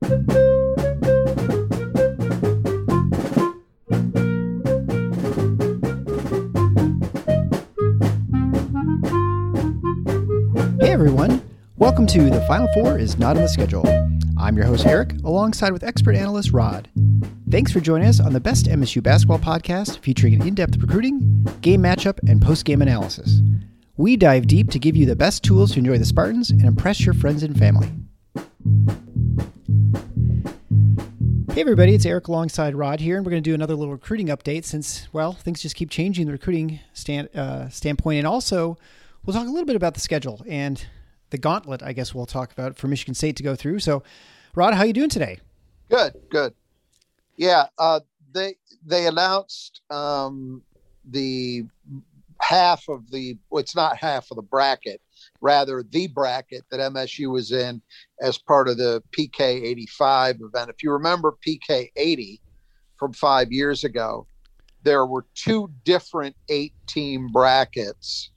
Hey everyone, welcome to The Final Four is Not on the Schedule. I'm your host Eric, alongside with expert analyst Rod. Thanks for joining us on the best MSU basketball podcast featuring in depth recruiting, game matchup, and post game analysis. We dive deep to give you the best tools to enjoy the Spartans and impress your friends and family. Hey everybody, it's Eric alongside Rod here, and we're going to do another little recruiting update since, well, things just keep changing the recruiting stand, uh, standpoint. And also, we'll talk a little bit about the schedule and the gauntlet, I guess we'll talk about for Michigan State to go through. So, Rod, how are you doing today? Good, good. Yeah, uh, they they announced um, the half of the. Well, it's not half of the bracket, rather the bracket that MSU was in as part of the PK 85 event. If you remember PK 80 from five years ago, there were two different eight team brackets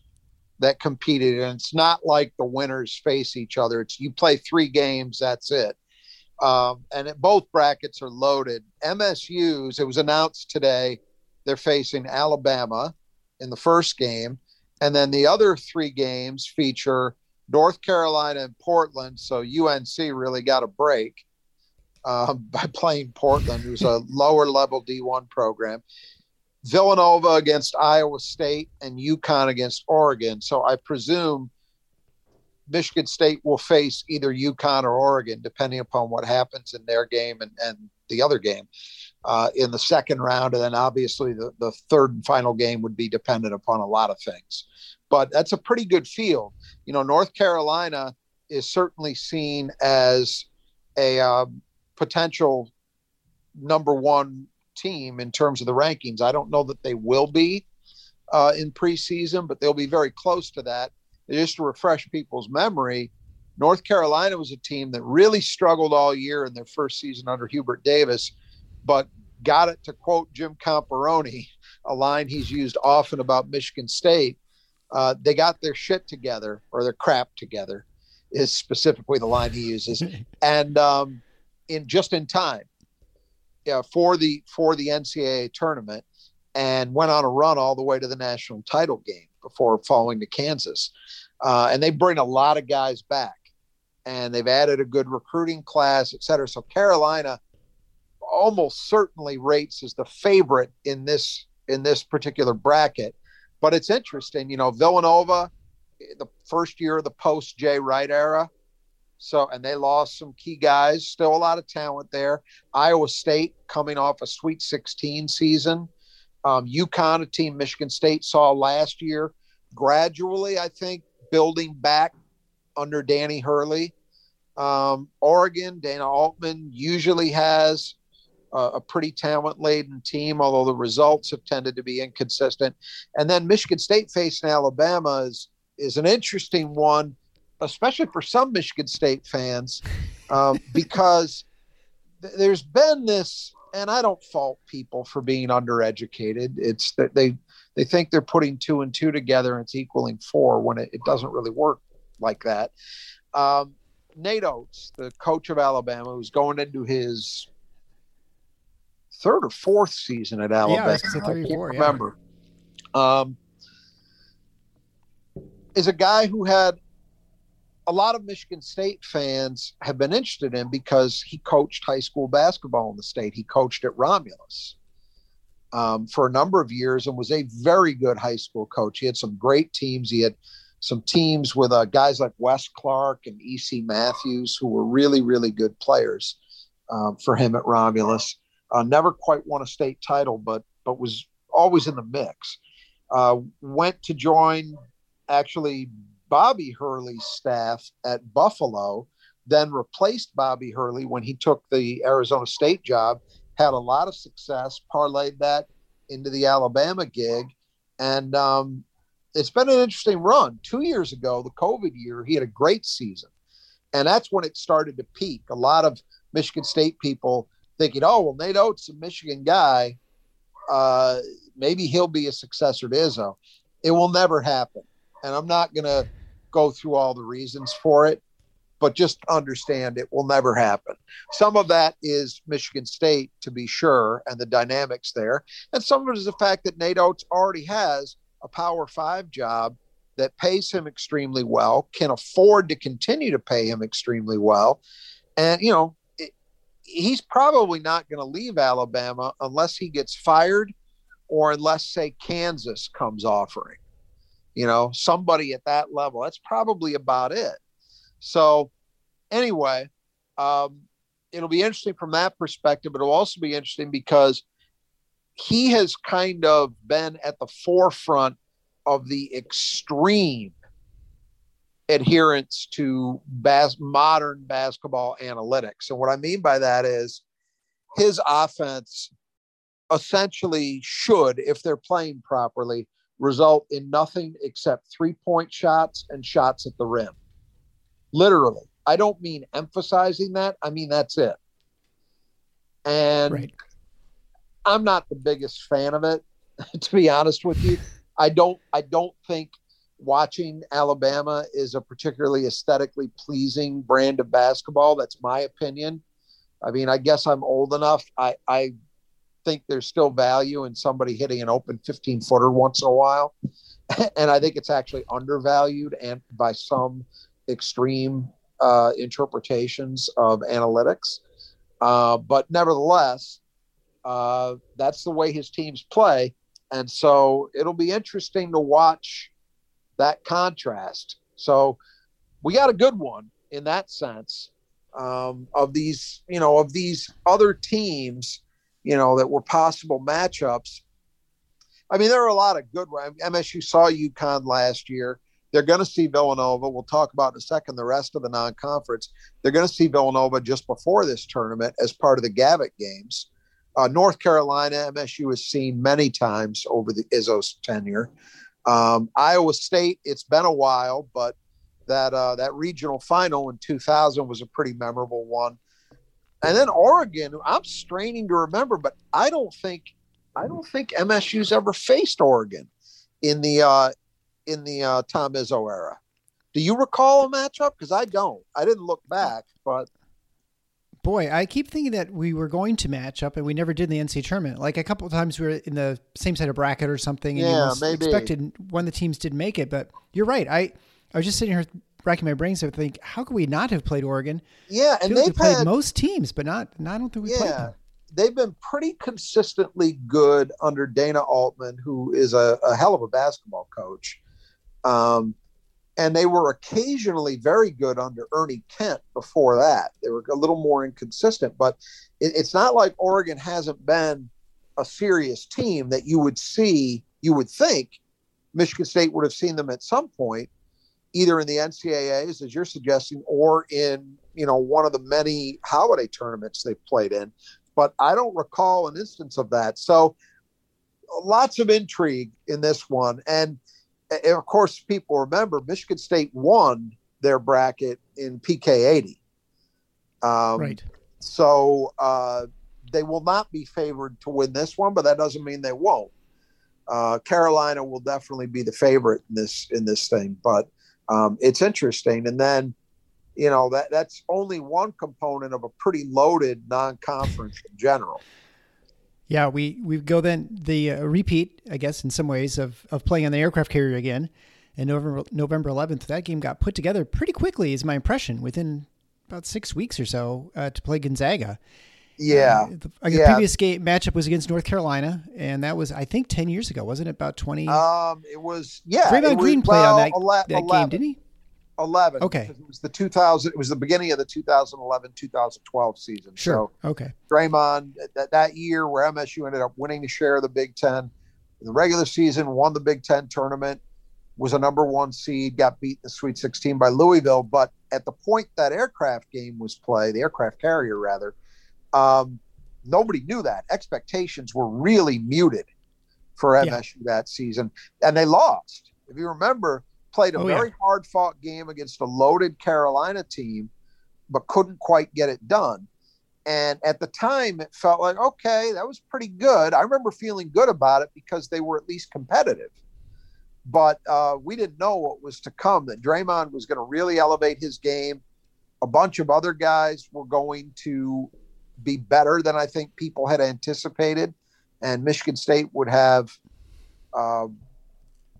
that competed and it's not like the winners face each other. It's you play three games that's it. Um, and it, both brackets are loaded. Msu's it was announced today they're facing alabama in the first game and then the other three games feature north carolina and portland so unc really got a break uh, by playing portland who's a lower level d1 program Villanova against Iowa State and UConn against Oregon. So I presume Michigan State will face either UConn or Oregon, depending upon what happens in their game and, and the other game uh, in the second round. And then obviously the, the third and final game would be dependent upon a lot of things. But that's a pretty good field. You know, North Carolina is certainly seen as a uh, potential number one team in terms of the rankings. I don't know that they will be uh, in preseason, but they'll be very close to that. Just to refresh people's memory, North Carolina was a team that really struggled all year in their first season under Hubert Davis, but got it to quote Jim Comparoni, a line he's used often about Michigan State. Uh, they got their shit together or their crap together, is specifically the line he uses, and um, in just in time for the for the NCAA tournament and went on a run all the way to the national title game before falling to Kansas. Uh, and they bring a lot of guys back, and they've added a good recruiting class, et cetera. So Carolina almost certainly rates as the favorite in this in this particular bracket. But it's interesting, you know, Villanova, the first year of the post Jay Wright era, so, and they lost some key guys, still a lot of talent there. Iowa State coming off a Sweet 16 season. Um, UConn, a team Michigan State saw last year, gradually, I think, building back under Danny Hurley. Um, Oregon, Dana Altman usually has a, a pretty talent laden team, although the results have tended to be inconsistent. And then Michigan State facing Alabama is, is an interesting one especially for some Michigan State fans, um, because th- there's been this, and I don't fault people for being undereducated. It's that they they think they're putting two and two together and it's equaling four when it, it doesn't really work like that. Um, Nate Oats, the coach of Alabama, who's going into his third or fourth season at Alabama. Yeah, I, I can't remember. Yeah. Um, is a guy who had a lot of Michigan State fans have been interested in because he coached high school basketball in the state. He coached at Romulus um, for a number of years and was a very good high school coach. He had some great teams. He had some teams with uh, guys like Wes Clark and E.C. Matthews, who were really, really good players um, for him at Romulus. Uh, never quite won a state title, but but was always in the mix. Uh, went to join actually Bobby Hurley's staff at Buffalo, then replaced Bobby Hurley when he took the Arizona State job, had a lot of success, parlayed that into the Alabama gig. And um, it's been an interesting run. Two years ago, the COVID year, he had a great season. And that's when it started to peak. A lot of Michigan State people thinking, oh, well, Nate Oats, a Michigan guy, uh, maybe he'll be a successor to Izzo. It will never happen. And I'm not going to go through all the reasons for it, but just understand it will never happen. Some of that is Michigan State, to be sure, and the dynamics there. And some of it is the fact that Nate Oats already has a Power Five job that pays him extremely well, can afford to continue to pay him extremely well. And, you know, he's probably not going to leave Alabama unless he gets fired or unless, say, Kansas comes offering, you know, somebody at that level. That's probably about it. So, anyway, um, it'll be interesting from that perspective, but it'll also be interesting because he has kind of been at the forefront of the extreme adherence to bas- modern basketball analytics. And what I mean by that is his offense essentially should, if they're playing properly, result in nothing except three point shots and shots at the rim. Literally. I don't mean emphasizing that. I mean, that's it. And right. I'm not the biggest fan of it, to be honest with you. I don't I don't think watching Alabama is a particularly aesthetically pleasing brand of basketball. That's my opinion. I mean, I guess I'm old enough. I, I think there's still value in somebody hitting an open 15 footer once in a while. and I think it's actually undervalued and by some extreme uh, interpretations of analytics. Uh, but nevertheless, uh, that's the way his teams play. And so it'll be interesting to watch that contrast. So we got a good one in that sense um, of these, you know, of these other teams, you know, that were possible matchups. I mean, there are a lot of good ones. MSU saw UConn last year. They're going to see Villanova. We'll talk about in a second the rest of the non conference. They're going to see Villanova just before this tournament as part of the Gavitt games. Uh, North Carolina, MSU has seen many times over the Izzo's tenure. Um, Iowa State, it's been a while, but that uh, that regional final in 2000 was a pretty memorable one. And then Oregon, I'm straining to remember, but I don't think I don't think MSU's ever faced Oregon in the uh, in the uh, Tom Izzo era. Do you recall a matchup? Because I don't. I didn't look back, but boy, I keep thinking that we were going to match up, and we never did in the NCAA tournament. Like a couple of times, we were in the same side of bracket or something. And yeah, maybe expected one of the teams did make it, but you're right. I I was just sitting here racking my brains to think, how could we not have played Oregon? Yeah, and they've played had, most teams, but not. not I don't think we yeah, played them. They've been pretty consistently good under Dana Altman, who is a, a hell of a basketball coach. Um, and they were occasionally very good under Ernie Kent before that. They were a little more inconsistent, but it, it's not like Oregon hasn't been a serious team that you would see, you would think Michigan State would have seen them at some point, either in the NCAAs, as you're suggesting, or in you know one of the many holiday tournaments they've played in. But I don't recall an instance of that. So lots of intrigue in this one, and and of course, people remember Michigan State won their bracket in PK 80. Um, right. So uh, they will not be favored to win this one, but that doesn't mean they won't. Uh, Carolina will definitely be the favorite in this in this thing, but um, it's interesting. And then, you know, that that's only one component of a pretty loaded non-conference in general. Yeah, we we go then the uh, repeat, I guess, in some ways of of playing on the aircraft carrier again, and November November 11th. That game got put together pretty quickly, is my impression, within about six weeks or so uh, to play Gonzaga. Yeah, uh, the, the yeah. previous game matchup was against North Carolina, and that was I think ten years ago, wasn't it? About twenty. Um, it was yeah. Draymond Green played well, on that, 11, that game, didn't he? 11. Okay. It was the 2000. It was the beginning of the 2011 2012 season. Sure. So okay. Draymond that, that year where MSU ended up winning the share of the Big Ten in the regular season, won the Big Ten tournament, was a number one seed, got beat in the Sweet 16 by Louisville. But at the point that aircraft game was played, the aircraft carrier rather, um, nobody knew that. Expectations were really muted for MSU yeah. that season, and they lost. If you remember, played a oh, very yeah. hard fought game against a loaded Carolina team, but couldn't quite get it done. And at the time, it felt like, okay, that was pretty good. I remember feeling good about it because they were at least competitive. But uh, we didn't know what was to come, that Draymond was going to really elevate his game. A bunch of other guys were going to be better than I think people had anticipated. And Michigan State would have uh,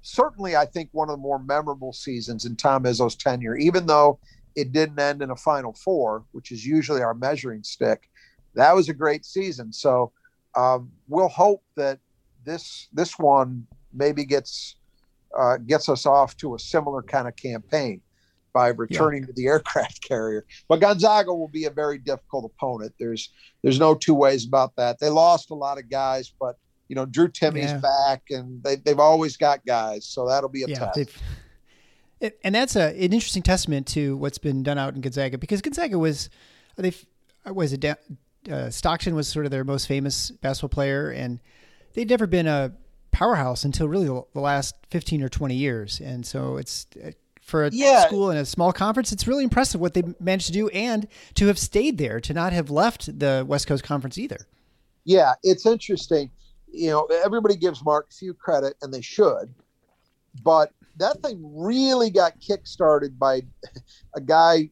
certainly, I think, one of the more memorable seasons in Tom Izzo's tenure, even though it didn't end in a Final Four, which is usually our measuring stick. That was a great season. So um, we'll hope that this this one maybe gets uh, gets us off to a similar kind of campaign by returning yeah. to the aircraft carrier. But Gonzaga will be a very difficult opponent. There's there's no two ways about that. They lost a lot of guys, but you know Drew Timme's yeah. back, and they they've always got guys, so that'll be a yeah. It, and that's a, an interesting testament to what's been done out in Gonzaga because Gonzaga was they was a uh, Stockton was sort of their most famous basketball player, and they'd never been a powerhouse until really the last 15 or 20 years. And so it's uh, for a yeah. school in a small conference, it's really impressive what they managed to do and to have stayed there, to not have left the West Coast Conference either. Yeah, it's interesting. You know, everybody gives Mark Few credit, and they should, but that thing really got kickstarted by a guy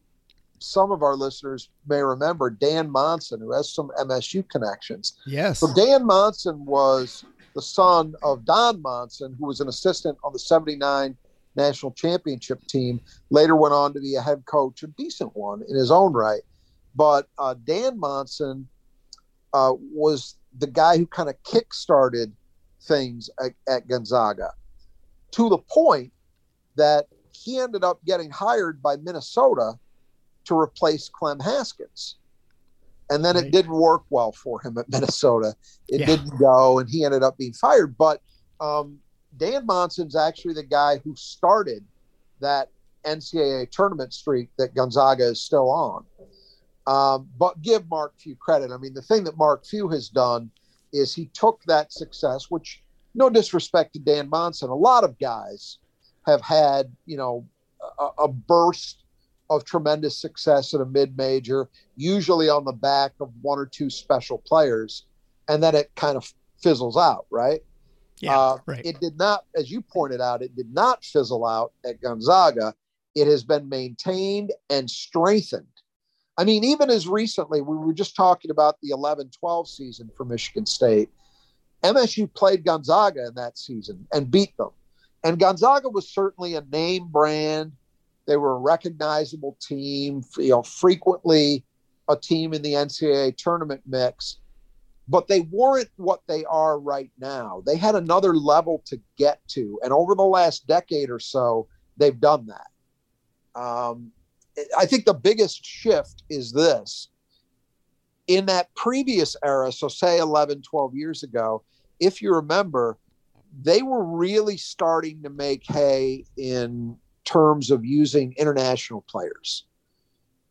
some of our listeners may remember, Dan Monson, who has some MSU connections. Yes. So Dan Monson was the son of Don Monson, who was an assistant on the 79 national championship team, later went on to be a head coach, a decent one in his own right. But uh, Dan Monson uh, was the guy who kind of kick-started things at, at Gonzaga to the point that he ended up getting hired by Minnesota to replace Clem Haskins. And then right. it didn't work well for him at Minnesota. It yeah. didn't go, and he ended up being fired. But um, Dan Monson's actually the guy who started that NCAA tournament streak that Gonzaga is still on. Um, but give Mark Few credit. I mean, the thing that Mark Few has done is he took that success, which no disrespect to Dan Monson, a lot of guys have had, you know, a, a burst of tremendous success at a mid major, usually on the back of one or two special players, and then it kind of fizzles out, right? Yeah, uh, right. It did not, as you pointed out, it did not fizzle out at Gonzaga. It has been maintained and strengthened. I mean, even as recently, we were just talking about the 11 12 season for Michigan State. MSU played Gonzaga in that season and beat them. And Gonzaga was certainly a name brand. They were a recognizable team, you know, frequently a team in the NCAA tournament mix, but they weren't what they are right now. They had another level to get to. And over the last decade or so, they've done that. Um, I think the biggest shift is this. In that previous era, so say 11, 12 years ago, if you remember, they were really starting to make hay in terms of using international players.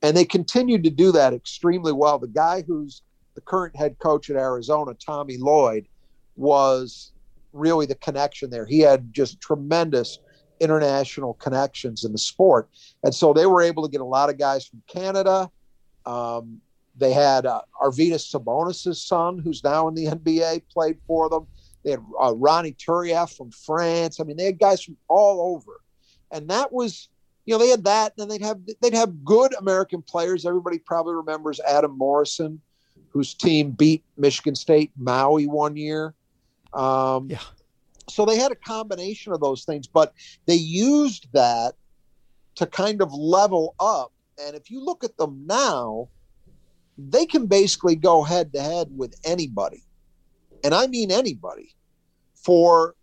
And they continued to do that extremely well. The guy who's the current head coach at Arizona, Tommy Lloyd, was really the connection there. He had just tremendous international connections in the sport. And so they were able to get a lot of guys from Canada. Um, they had uh, Arvydas Sabonis' son, who's now in the NBA, played for them. They had uh, Ronny Turiaf from France. I mean, they had guys from all over, and that was, you know, they had that. And they'd have they'd have good American players. Everybody probably remembers Adam Morrison, whose team beat Michigan State Maui one year. Um, yeah. So they had a combination of those things, but they used that to kind of level up. And if you look at them now, they can basically go head to head with anybody and I mean anybody, for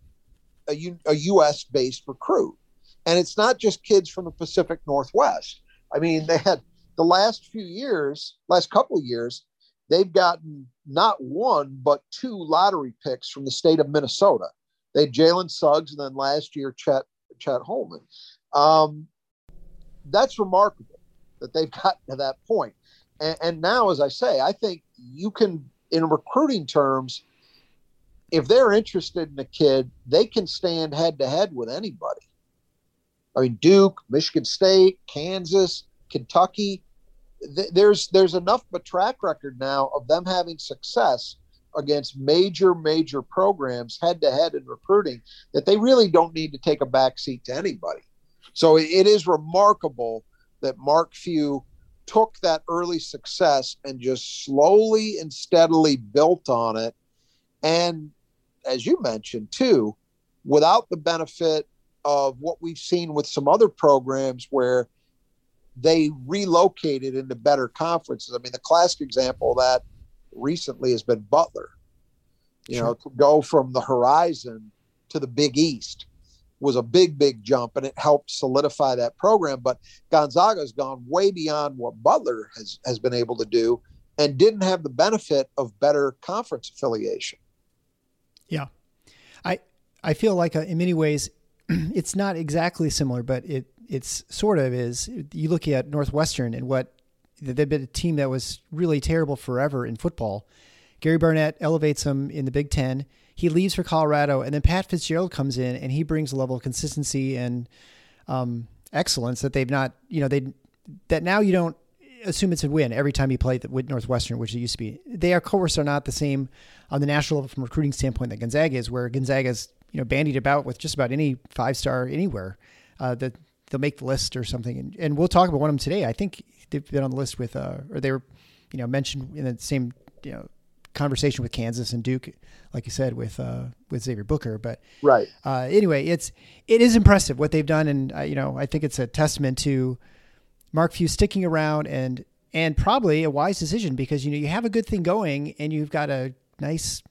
a, U, a U.S. based recruit. And it's not just kids from the Pacific Northwest. I mean, they had the last few years, last couple years, they've gotten not one, but two lottery picks from the state of Minnesota. They had Jalen Suggs, and then last year, Chet, Chet Holmgren. Um, that's remarkable that they've gotten to that point. And, and now, as I say, I think you can, in recruiting terms, if they're interested in a kid, they can stand head to head with anybody. I mean, Duke, Michigan State, Kansas, Kentucky. Th- there's there's enough of a track record now of them having success against major major programs head to head in recruiting that they really don't need to take a back seat to anybody. So it, it is remarkable that Mark Few took that early success and just slowly and steadily built on it. And as you mentioned too, without the benefit of what we've seen with some other programs where they relocated into better conferences. I mean, the classic example of that recently has been Butler. You sure. know, to go from the horizon to the Big East was a big, big jump, and it helped solidify that program. But Gonzaga has gone way beyond what Butler has has been able to do, and didn't have the benefit of better conference affiliation. Yeah, I I feel like uh, in many ways it's not exactly similar, but it it's sort of is. You look at Northwestern and what they've been a team that was really terrible forever in football. Gary Barnett elevates them in the Big Ten he leaves for Colorado, and then Pat Fitzgerald comes in and he brings a level of consistency and um, excellence that they've not, you know, they that now you don't assume it's a win every time you play with Northwestern, which it used to be. They, of course, are not the same on the national level from a recruiting standpoint that Gonzaga is, where Gonzaga's you know bandied about with just about any five star anywhere uh, that they'll make the list or something. And, and we'll talk about one of them today. I think they've been on the list with, uh, or they were, you know, mentioned in the same you know conversation with Kansas and Duke, like you said, with uh, with Xavier Booker. But right. Uh, anyway, it's it is impressive what they've done, and uh, you know I think it's a testament to Mark Few sticking around and and probably a wise decision because you know you have a good thing going and you've got a nice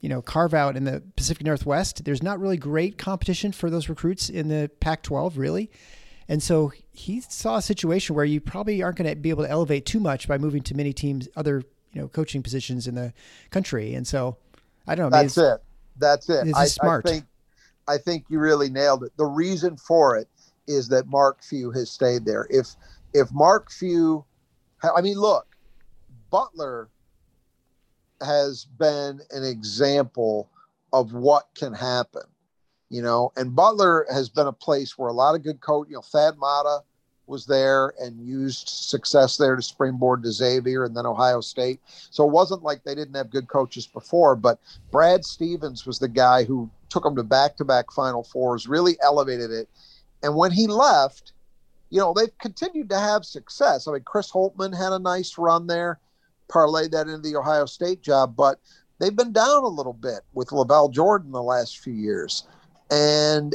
you know carve out in the Pacific Northwest. There's not really great competition for those recruits in the Pac-12, really. And so he saw a situation where you probably aren't going to be able to elevate too much by moving to many teams, other you know coaching positions in the country. And so I don't know. That's it. That's it. I, smart. I think, I think you really nailed it. The reason for it is that Mark Few has stayed there. If if Mark Few, I mean, look, Butler has been an example of what can happen, you know. And Butler has been a place where a lot of good coach, you know, Thad Matta was there and used success there to springboard to Xavier and then Ohio State. So it wasn't like they didn't have good coaches before, but Brad Stevens was the guy who took them to back to back Final Fours, really elevated it. And when he left, you know, they've continued to have success. I mean, Chris Holtmann had a nice run there, parlayed that into the Ohio State job, but they've been down a little bit with LaVall Jordan the last few years. And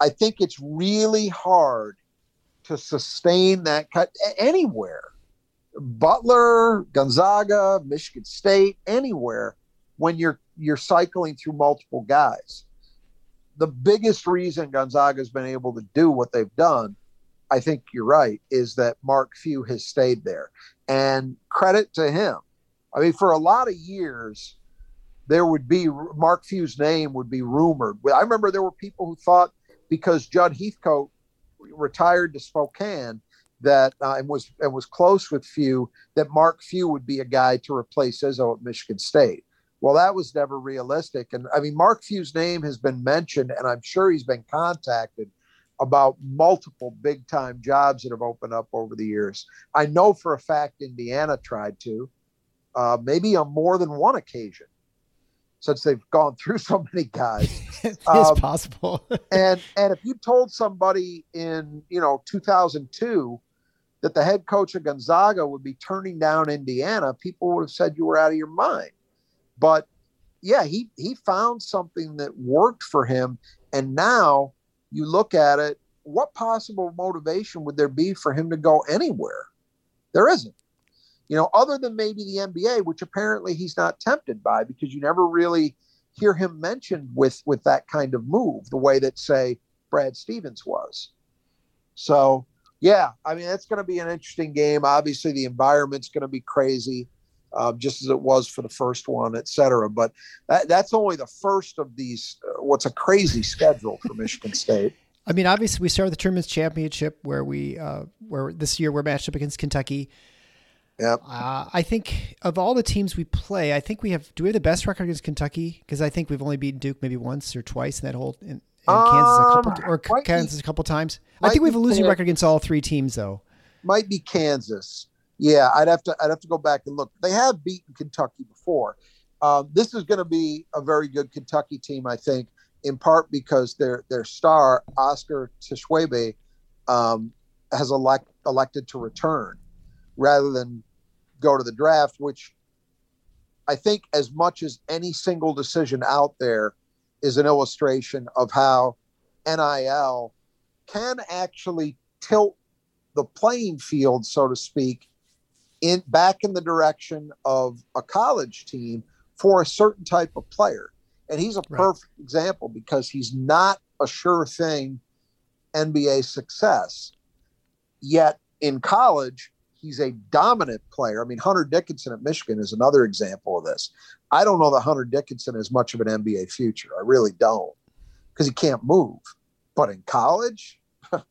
I think it's really hard to sustain that cut anywhere. Butler, Gonzaga, Michigan State, anywhere when you're you're cycling through multiple guys. The biggest reason Gonzaga's been able to do what they've done, I think you're right, is that Mark Few has stayed there. And credit to him. I mean, for a lot of years, there would be Mark Few's name would be rumored. I remember there were people who thought because Judd Heathcote retired to Spokane that uh, and was and was close with Few that Mark Few would be a guy to replace Izzo at Michigan State. Well, that was never realistic. And I mean, Mark Few's name has been mentioned, and I'm sure he's been contacted about multiple big time jobs that have opened up over the years. I know for a fact Indiana tried to, uh, maybe on more than one occasion since they've gone through so many guys. it's um, possible. and and if you told somebody in you know 2002 that the head coach of Gonzaga would be turning down Indiana, people would have said you were out of your mind. But yeah, he he found something that worked for him, and now you look at it. What possible motivation would there be for him to go anywhere? There isn't you know, other than maybe the NBA, which apparently he's not tempted by because you never really hear him mentioned with with that kind of move, the way that say Brad Stevens was. So yeah, I mean that's going to be an interesting game. Obviously, the environment's going to be crazy, uh, just as it was for the first one, et cetera. But that, that's only the first of these. Uh, what's a crazy schedule for Michigan State? I mean, obviously, we started the tournament's championship where we uh, where this year we're matched up against Kentucky. Yep. Uh, I think of all the teams we play, I think we have. Do we have the best record against Kentucky? Because I think we've only beaten Duke maybe once or twice in that whole, in, and Kansas a couple Um, or Kansas be- a couple times. I think we have a losing record against all three teams, though. might be Kansas. Yeah, I'd have to I'd have to go back and look. They have beaten Kentucky before. Um, this is going to be a very good Kentucky team, I think, in part because their their star Oscar Tshiebwe um, has elect, elected to return rather than go to the draft, which I think, as much as any single decision out there, is an illustration of how NIL can actually tilt the playing field, so to speak, in back in the direction of a college team for a certain type of player. And he's a Right. perfect example because he's not a sure thing NBA success. Yet in college, he's a dominant player. I mean, Hunter Dickinson at Michigan is another example of this. I don't know that Hunter Dickinson has much of an NBA future. I really don't because he can't move. But in college,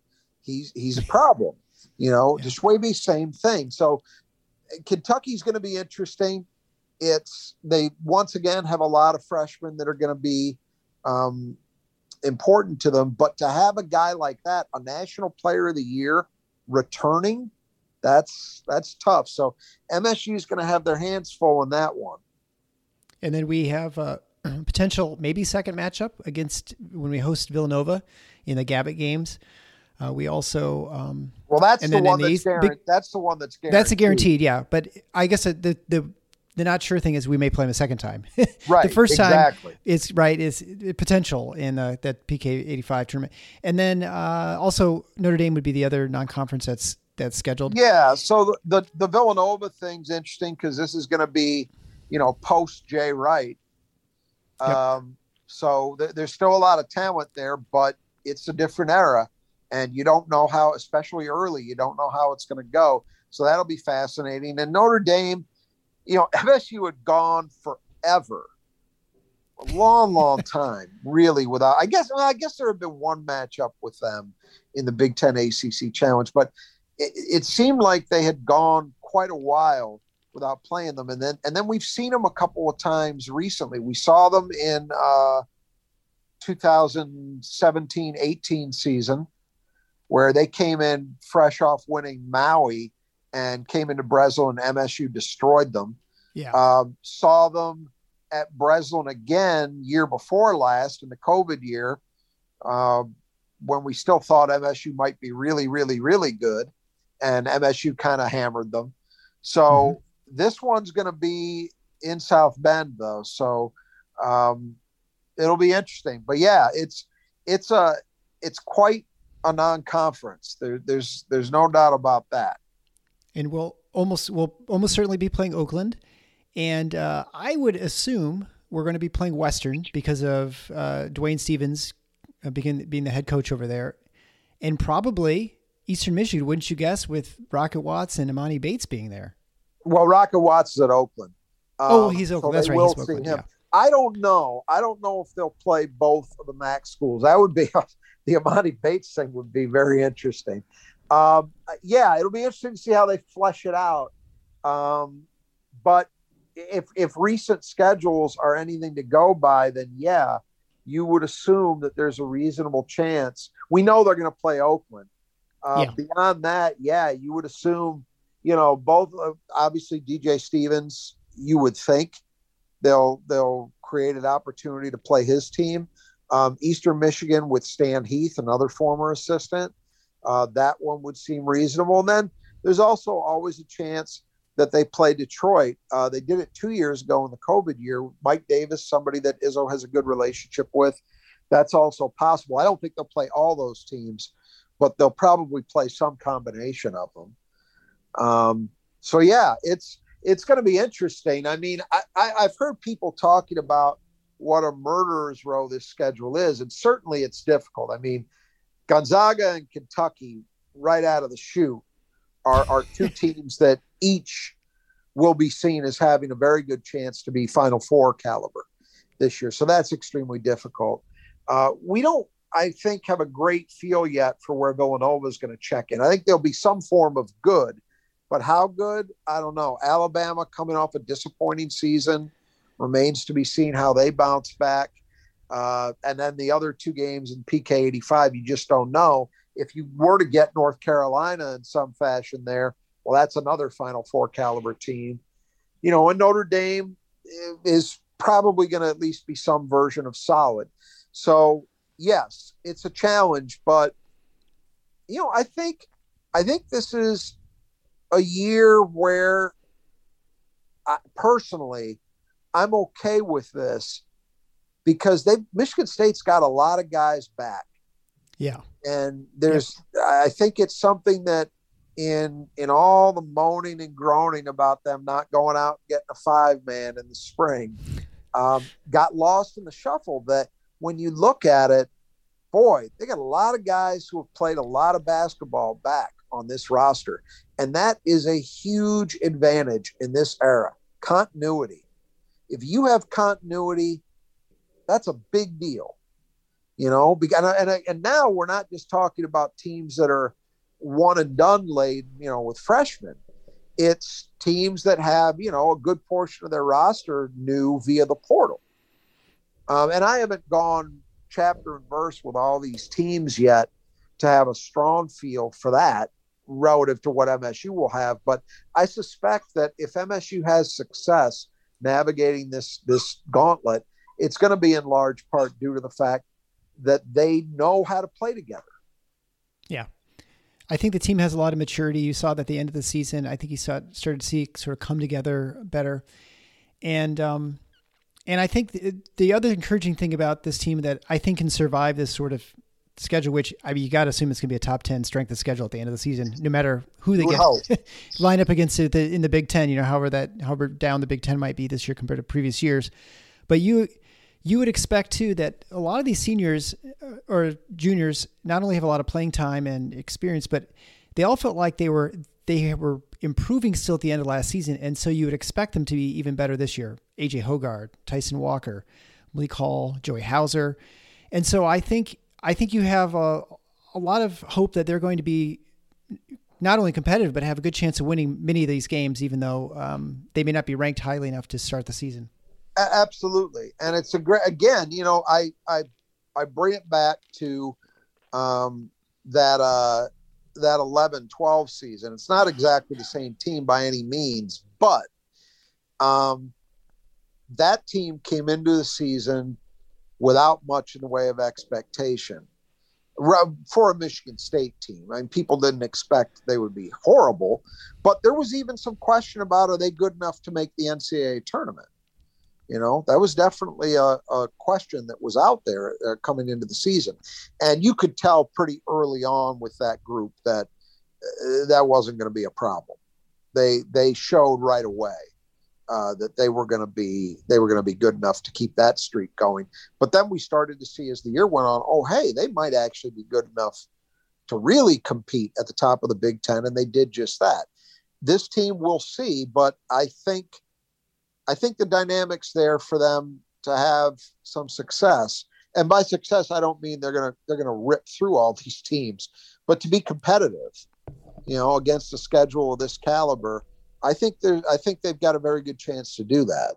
he's he's a problem. You know, Yeah. Tshiebwe, same thing. So Kentucky's going to be interesting. It's they once again have a lot of freshmen that are going to be um, important to them. But to have a guy like that, a National Player of the Year, returning, that's that's tough. So MSU is going to have their hands full in that one. And then we have a potential maybe second matchup against when we host Villanova in the Gavitt games. Uh, we also um, Well, that's And the one the that's big- guaranteed. That's the one that's guaranteed. that's a guaranteed, yeah. But I guess the the the not sure thing is we may play him a second time. Right. the first time exactly. is right is potential in uh, that PK eighty five tournament, and then uh, also Notre Dame would be the other non conference that's that's scheduled. Yeah. So the the, the Villanova thing's interesting because this is going to be, you know, post Jay Wright. Yep. Um, so th- there's still a lot of talent there, but it's a different era, and you don't know how, especially early, you don't know how it's going to go. So that'll be fascinating. And Notre Dame, you know, MSU had gone forever, a long, long time, really. Without, I guess, well, I guess there had been one matchup with them in the Big Ten ACC Challenge, but it, it seemed like they had gone quite a while without playing them and then and then we've seen them a couple of times recently we saw them in uh 2017-18 season where they came in fresh off winning maui and came into breslin and msu destroyed them Yeah. um, saw them at Breslin again year before last in the COVID year, uh, when we still thought MSU might be really, really, really good, and MSU kind of hammered them. So this one's going to be in South Bend though, so um, it'll be interesting. But yeah, it's it's a it's quite a non-conference. There, there's there's no doubt about that. and we'll almost we'll almost certainly be playing Oakland, and uh, I would assume we're going to be playing Western because of uh, Dwayne Stephens uh, begin, being the head coach over there, and probably Eastern Michigan, wouldn't you guess, with Rocket Watts and Emoni Bates being there? Well, Rocket Watts is at Oakland. Oh, Um, he's so Oakland. That's they right. will He's Oakland. him. Yeah. I don't know. I don't know if they'll play both of the MAC schools. That would be the Emoni Bates thing would be very interesting. Um, yeah, it'll be interesting to see how they flesh it out. Um, but if if recent schedules are anything to go by, then yeah, you would assume that there's a reasonable chance. We know they're going to play Oakland. Uh, Yeah. Beyond that, yeah, you would assume. You know, both uh, obviously DJ Stephens. You would think they'll they'll create an opportunity to play his team. Um, Eastern Michigan with Stan Heath, another former assistant. Uh, that one would seem reasonable. And then there's also always a chance that they play Detroit. Uh, they did it two years ago in the COVID year. Mike Davis, somebody that Izzo has a good relationship with, that's also possible. I don't think they'll play all those teams, but they'll probably play some combination of them. Um, so yeah, it's it's going to be interesting. I mean, I, I, I've heard people talking about what a murderer's row this schedule is, and certainly it's difficult. I mean, Gonzaga and Kentucky, right out of the chute, are, are two teams that each will be seen as having a very good chance to be Final Four caliber this year. So that's extremely difficult. Uh, we don't. I think, have a great feel yet for where Villanova is going to check in. I think there'll be some form of good, but how good? I don't know. Alabama coming off a disappointing season remains to be seen how they bounce back. Uh, and then the other two games in PK 85, you just don't know. If you were to get North Carolina in some fashion there, well, that's another Final Four caliber team. You know, and Notre Dame is probably going to at least be some version of solid. So, yes, it's a challenge, but you know, I think I think this is a year where I, personally I'm okay with this because they Michigan State's got a lot of guys back. Yeah. And there's I think it's something that in in all the moaning and groaning about them not going out and getting a five man in the spring um, got lost in the shuffle that when you look at it boy they got a lot of guys who have played a lot of basketball back on this roster and that is a huge advantage in this era continuity if you have continuity that's a big deal you know and, and, and now we're not just talking about teams that are one and done laid, you know, with freshmen. It's teams that have, you know, a good portion of their roster new via the portal. Um, and I haven't gone chapter and verse with all these teams yet to have a strong feel for that relative to what MSU will have. But I suspect that if MSU has success navigating this this gauntlet, it's going to be in large part due to the fact that they know how to play together. Yeah, I think the team has a lot of maturity. You saw that at the end of the season. I think you saw started to see sort of come together better, and um, and I think the, the other encouraging thing about this team that I think can survive this sort of schedule, which I mean, you got to assume it's going to be a top ten strength of schedule at the end of the season, no matter who they get line up against it in the Big Ten. You know, however that however down the Big Ten might be this year compared to previous years, but you you would expect too that a lot of these seniors uh, or juniors not only have a lot of playing time and experience, but they all felt like they were they were improving still at the end of last season, and so you would expect them to be even better this year. AJ Hoggard, Tyson Walker, Malik Hall, Joey Hauser, and so I think I think you have a a lot of hope that they're going to be not only competitive but have a good chance of winning many of these games, even though um, they may not be ranked highly enough to start the season. Absolutely. And it's a great again you know i i i bring it back to um that uh that 11 12 season. It's not exactly the same team by any means but um that team came into the season without much in the way of expectation for a Michigan State team. I mean, people didn't expect they would be horrible, but there was even some question about are they good enough to make the NCAA tournament? You know, that was definitely a, a question that was out there uh, coming into the season. And you could tell pretty early on with that group that uh, that wasn't going to be a problem. They they showed right away uh, that they were going to be they were going to be good enough to keep that streak going. But then we started to see as the year went on, oh hey, they might actually be good enough to really compete at the top of the Big Ten, and they did just that. This team will see, but I think I think the dynamics there for them to have some success. And by success, I don't mean they're gonna they're gonna rip through all these teams, but to be competitive, you know, against a schedule of this caliber, I think they I think they've got a very good chance to do that.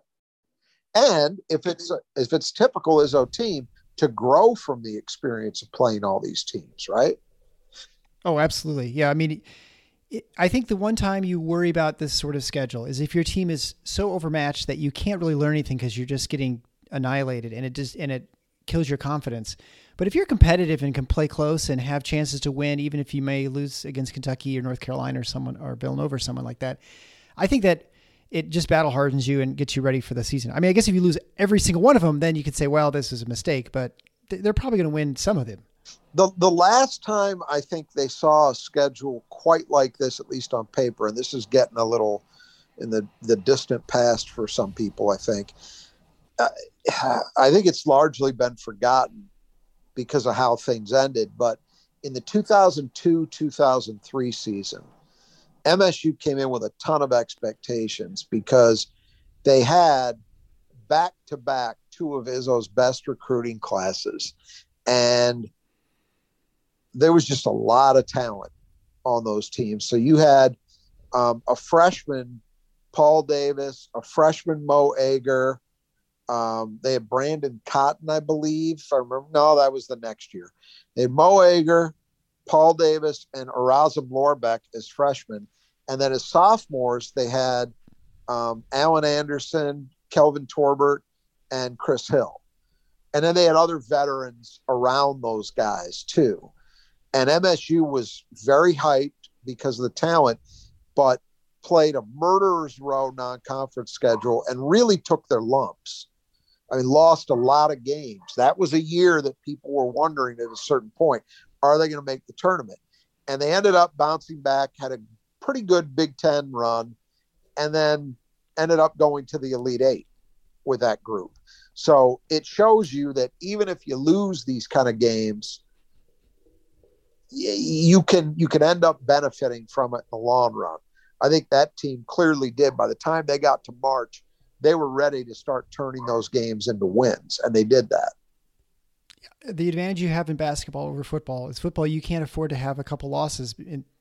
And if it's if it's typical Izzo team to grow from the experience of playing all these teams, right? Oh, absolutely. Yeah, I mean, I think the one time you worry about this sort of schedule is if your team is so overmatched that you can't really learn anything because you're just getting annihilated and it just and it kills your confidence. But if you're competitive and can play close and have chances to win, even if you may lose against Kentucky or North Carolina or someone or Villanova or someone like that, I think that it just battle hardens you and gets you ready for the season. I mean, I guess if you lose every single one of them, then you could say, well, this is a mistake, but they're probably going to win some of them the the last time I think they saw a schedule quite like this, at least on paper, and this is getting a little in the the distant past for some people. I think. Uh, I think it's largely been forgotten because of how things ended. But in the 2002 2003 season, MSU came in with a ton of expectations because they had back to back two of Izzo's best recruiting classes. And there was just a lot of talent on those teams. So you had um, a freshman, Paul Davis, a freshman, Mo Ager. Um, they had Brandon Cotton, I believe. If I remember, no, that was the next year. They had Mo Ager, Paul Davis, and Erazem Lorbek as freshmen. And then as sophomores, they had um, Alan Anderson, Kelvin Torbert, and Chris Hill. And then they had other veterans around those guys too. And MSU was very hyped because of the talent, but played a murderer's row non conference schedule and really took their lumps. I mean, lost a lot of games. That was a year that people were wondering at a certain point are they going to make the tournament? And they ended up bouncing back, had a pretty good Big Ten run, and then ended up going to the Elite Eight with that group. So it shows you that even if you lose these kind of games, you can you can end up benefiting from it in the long run. I think that team clearly did. By the time they got to March, they were ready to start turning those games into wins, and they did that. The advantage you have in basketball over football is football. You can't afford to have a couple losses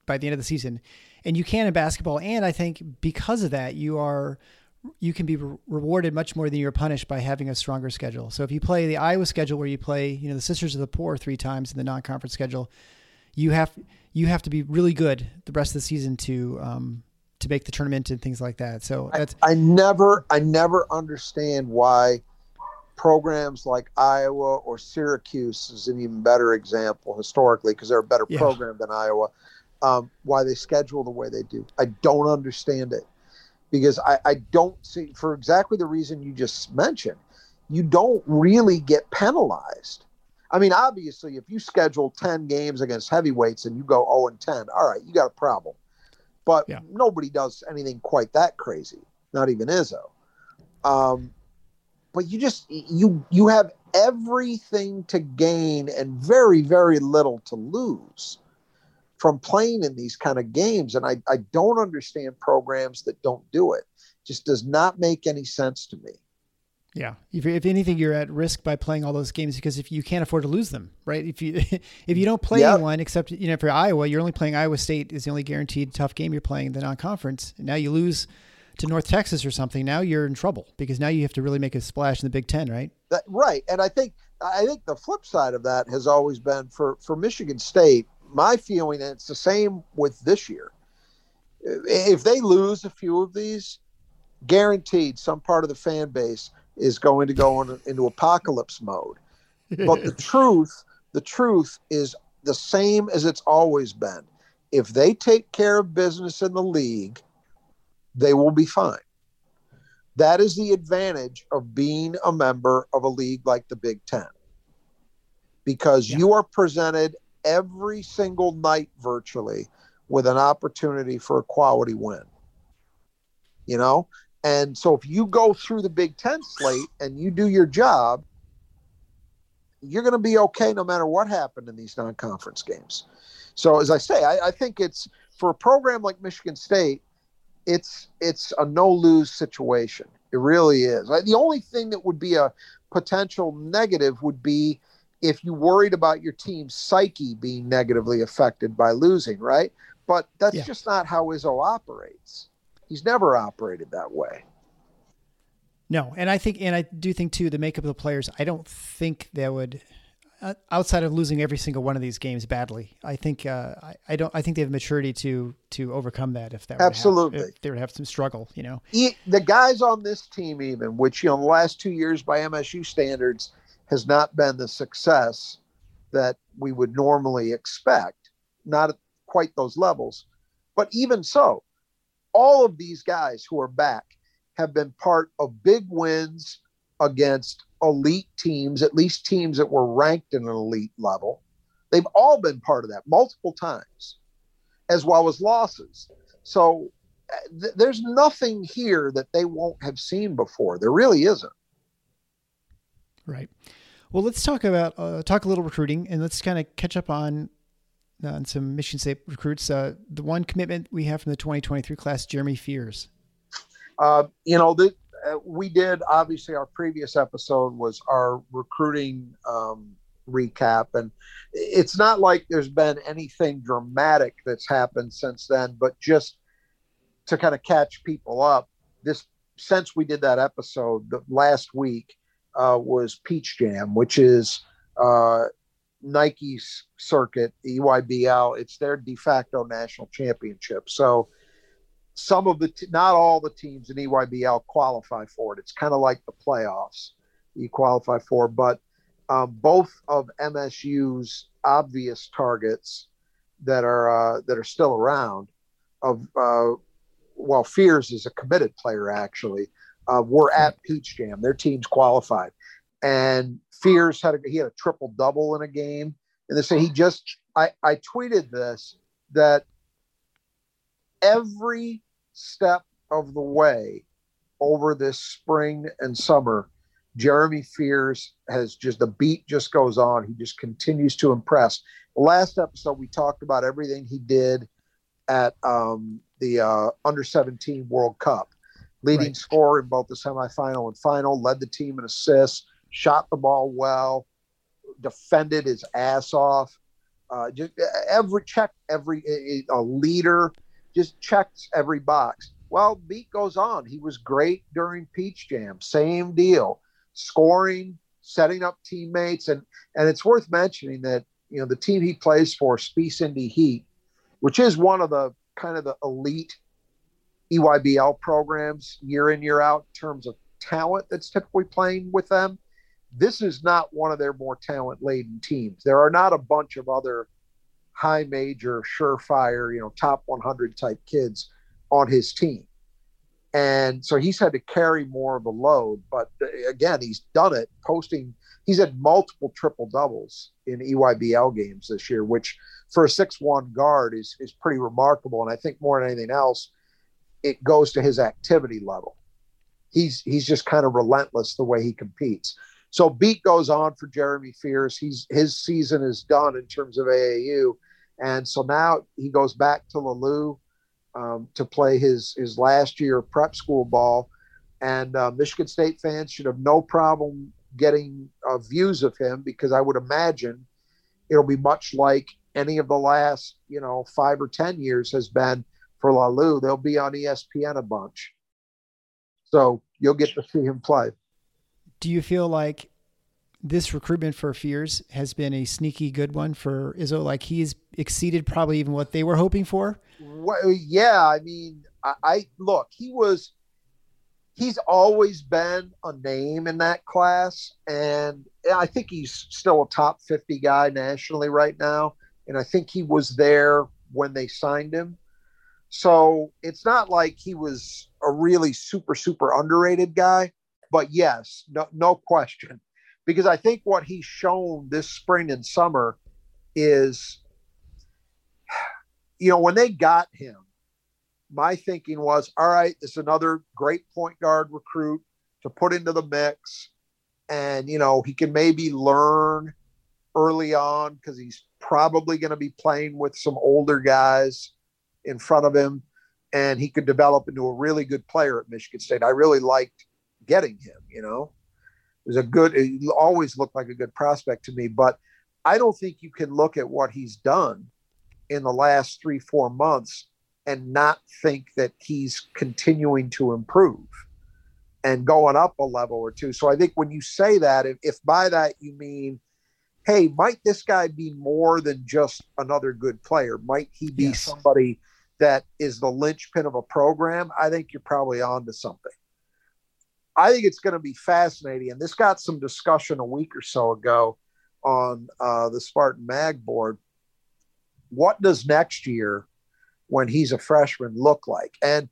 by the end of the season, and you can in basketball. And I think because of that, you are you can be re- rewarded much more than you're punished by having a stronger schedule. So if you play the Iowa schedule where you play, you know, the Sisters of the Poor three times in the non-conference schedule, you have you have to be really good the rest of the season to um, to make the tournament and things like that. So that's I, I never I never understand why programs like Iowa or Syracuse is an even better example historically because they're a better yeah. program than Iowa. Um, why they schedule the way they do. I don't understand it because I, I don't see for exactly the reason you just mentioned. You don't really get penalized I mean, obviously, if you schedule 10 games against heavyweights and you go 0 and 10, all right, you got a problem. But yeah. nobody does anything quite that crazy, not even Izzo. Um, but you just you you have everything to gain and very very little to lose from playing in these kind of games and I, I don't understand programs that don't do it just does not make any sense to me yeah. If, if anything, you're at risk by playing all those games because if you can't afford to lose them, right? If you if you don't play yep. one, except you know for Iowa, you're only playing Iowa State is the only guaranteed tough game you're playing the non-conference. And now you lose to North Texas or something. Now you're in trouble because now you have to really make a splash in the Big Ten, right? That, right. And I think I think the flip side of that has always been for for Michigan State. My feeling, and it's the same with this year. If they lose a few of these, guaranteed some part of the fan base is going to go in, into apocalypse mode. But the truth, the truth is the same as it's always been. If they take care of business in the league, they will be fine. That is the advantage of being a member of a league like the Big Ten. Because yeah. you are presented every single night virtually with an opportunity for a quality win. You know, and so if you go through the Big Ten slate and you do your job, you're going to be okay no matter what happened in these non conference games. So as I say, I, I, think it's for a program like Michigan State, it's it's a no lose situation. It really is. The only thing that would be a potential negative would be if you worried about your team's psyche being negatively affected by losing, right? But that's yeah. just not how Izzo operates. He's never operated that way. No, and I think, and I do think too, the makeup of the players. I don't think they would, uh, outside of losing every single one of these games badly. I think, uh, I, I, don't. I think they have maturity to to overcome that if that absolutely have, if they would have some struggle. You know, the guys on this team, even which you know, the last two years by MSU standards, has not been the success that we would normally expect. Not at quite those levels, but even so, all of these guys who are back have been part of big wins against elite teams, at least teams that were ranked in an elite level. They've all been part of that multiple times, as well as losses. So uh, th- there's nothing here that they won't have seen before. There really isn't. Right. Well, let's talk about uh, talk a little recruiting, and let's kind of catch up on uh, some Michigan State recruits. Uh, the one commitment we have from the 2023 class, Jeremy Fears. Uh, you know, the, uh, we did obviously our previous episode was our recruiting um, recap. And it's not like there's been anything dramatic that's happened since then, but just to kind of catch people up, this since we did that episode the last week uh, was Peach Jam, which is uh, Nike's circuit, EYBL. It's their de facto national championship. So some of the, t- not all the teams in EYBL qualify for it. It's kind of like the playoffs you qualify for, but um, both of MSU's obvious targets that are uh, that are still around of uh, well, Fears is a committed player actually. Uh, were at Peach Jam. Their teams qualified, and Fears had a, he had a triple double in a game. And they say he just I I tweeted this that every step of the way over this spring and summer Jeremy Fears has just the beat just goes on. He just continues to impress. The last episode we talked about everything he did at um, the uh, under 17 World Cup, leading right. scorer in both the semifinal and final, led the team in assists, shot the ball well, defended his ass off. Uh, just every check, every a leader, just checks every box. Well, beat goes on. He was great during Peach Jam. Same deal scoring, setting up teammates, and and it's worth mentioning that you know the team he plays for, Spiece Indy Heat, which is one of the kind of the elite EYBL programs year in year out in terms of talent that's typically playing with them. This is not one of their more talent laden teams. There are not a bunch of other high major, surefire, you know, top 100 type kids on his team. And so he's had to carry more of a load. But again, he's done it, posting. He's had multiple triple doubles in EYBL games this year, which for a six-one guard is is pretty remarkable. And I think more than anything else, it goes to his activity level. He's he's just kind of relentless the way he competes. So beat goes on for Jeremy Fears. He's his season is done in terms of AAU, and so now he goes back to LaLue um, to play his his last year prep school ball, and uh, Michigan State fans should have no problem getting uh, views of him because I would imagine it'll be much like any of the last you know five or ten years has been for LaLue. They'll be on ESPN a bunch, so you'll get to see him play. Do you feel like this recruitment for Fears has been a sneaky good one for Izzo. Like he's exceeded probably even what they were hoping for. Well, yeah, I mean, I, I look. He was. He's always been a name in that class, and I think he's still a top fifty guy nationally right now. And I think he was there when they signed him. So it's not like he was a really super super underrated guy, but yes, no no question because I think what he's shown this spring and summer is, you know, when they got him, my thinking was, all right, this is another great point guard recruit to put into the mix. And, you know, he can maybe learn early on because he's probably going to be playing with some older guys in front of him. And he could develop into a really good player at Michigan State. I really liked getting him, you know it was a good, it always looked like a good prospect to me. But I don't think you can look at what he's done in the last three, four months and not think that he's continuing to improve and going up a level or two. So I think when you say that, if, if by that you mean, hey, might this guy be more than just another good player? Might he be yes. somebody that is the linchpin of a program? I think you're probably on to something. I think it's going to be fascinating. And this got some discussion a week or so ago on uh, the Spartan Mag board. What does next year, when he's a freshman, look like? And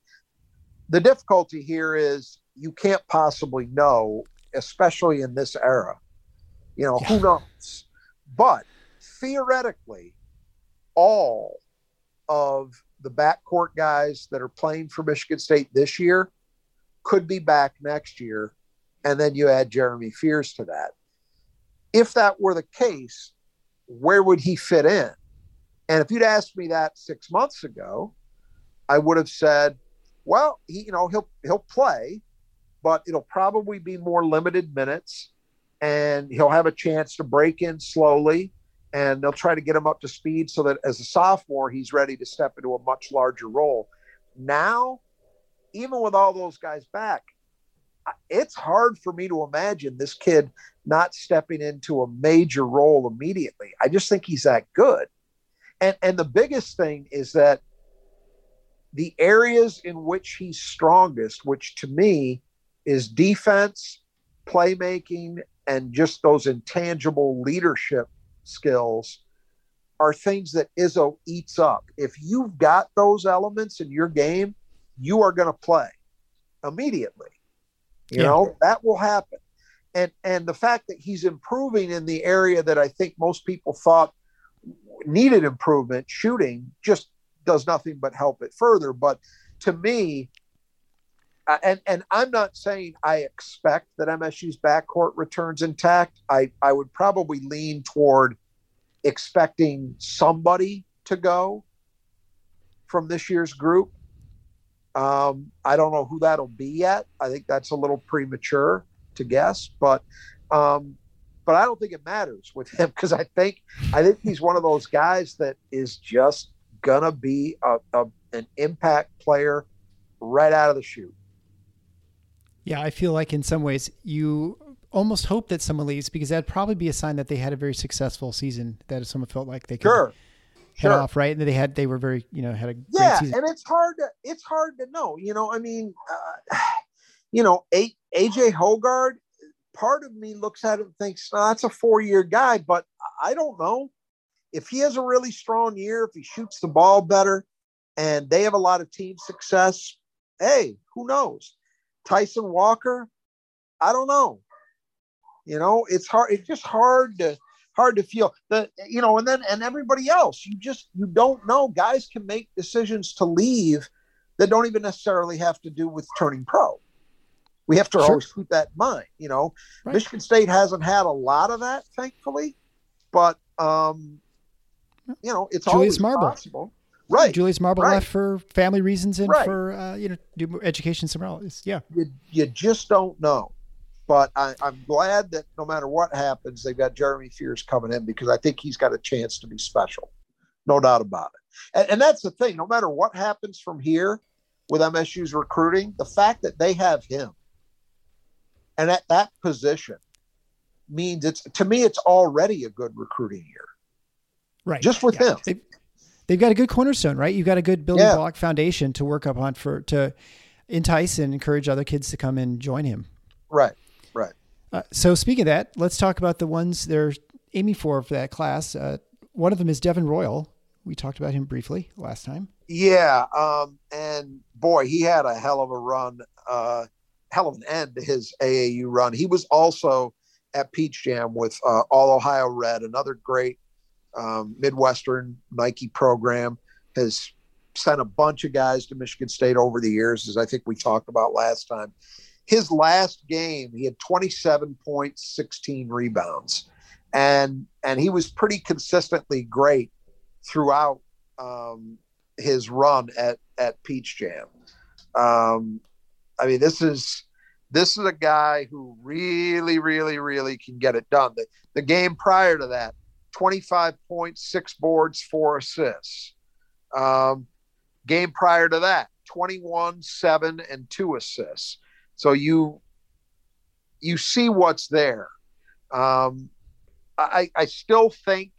the difficulty here is you can't possibly know, especially in this era. You know, yeah. who knows? But theoretically, all of the backcourt guys that are playing for Michigan State this year could be back next year. And then you add Jeremy Fears to that. If that were the case, where would he fit in? And if you'd asked me that six months ago, I would have said, well, he, you know, he'll he'll play, but it'll probably be more limited minutes, and he'll have a chance to break in slowly and they'll try to get him up to speed so that as a sophomore he's ready to step into a much larger role. Now even with all those guys back it's hard for me to imagine this kid not stepping into a major role immediately. I just think he's that good. And and the biggest thing is that the areas in which he's strongest which to me is defense playmaking and just those intangible leadership skills are things that Izzo eats up. If you've got those elements in your game, you are going to play immediately. You yeah. know, that will happen. And and the fact that he's improving in the area that I think most people thought needed improvement, shooting just does nothing but help it further. But to me, and and I'm not saying I expect that MSU's backcourt returns intact. I I would probably lean toward expecting somebody to go from this year's group. Um, I don't know who that'll be yet. I think that's a little premature to guess, but um, but I don't think it matters with him because I think I think he's one of those guys that is just gonna be a, a an impact player right out of the chute. Yeah, I feel like in some ways you almost hope that someone leaves because that'd probably be a sign that they had a very successful season. That someone felt like they could sure. head sure. off right, and that they had they were very you know had a yeah, and it's hard to it's hard to know. You know, I mean, uh, you know, a, AJ Hoggard. Part of me looks at it and thinks, no, that's a four year guy, but I don't know if he has a really strong year, if he shoots the ball better, and they have a lot of team success. Hey, who knows? Tyson Walker, I don't know. You know, it's hard. It's just hard to hard to feel the you know, and then and everybody else. You just you don't know. Guys can make decisions to leave that don't even necessarily have to do with turning pro. We have to sure. always keep that in mind. You know, right. Michigan State hasn't had a lot of that, thankfully, but um, you know, it's Julius always Marble. possible. Right. Julius Marble right. left for family reasons and right. for uh, you know do education somewhere else. Yeah. You, you just don't know. But I, am glad that no matter what happens, they've got Jeremy Fears coming in because I think he's got a chance to be special. No doubt about it. And, and that's the thing. No matter what happens from here with MSU's recruiting, the fact that they have him and at that position means it's to me it's already a good recruiting year. Right. Just with yeah. him. They've, they've, got a good cornerstone, right? You've got a good building yeah. block foundation to work up on for to entice and encourage other kids to come and join him. Right. Right. Uh, so speaking of that, let's talk about the ones they're aiming for for that class. Uh, one of them is Devin Royal. We talked about him briefly last time. Yeah, um, and boy, he had a hell of a run, uh, hell of an end to his AAU run. He was also at Peach Jam with uh, All Ohio Red, another great um, Midwestern Nike program. Has sent a bunch of guys to Michigan State over the years, as I think we talked about last time his last game, he had 27 points, 16 rebounds, and and he was pretty consistently great throughout um, his run at at Peach Jam. Um, I mean, this is this is a guy who really, really, really can get it done. The, the game prior to that, 25 points, six boards, four assists. Um, game prior to that, 21, seven, and two assists. So you you see what's there. Um, I, I still think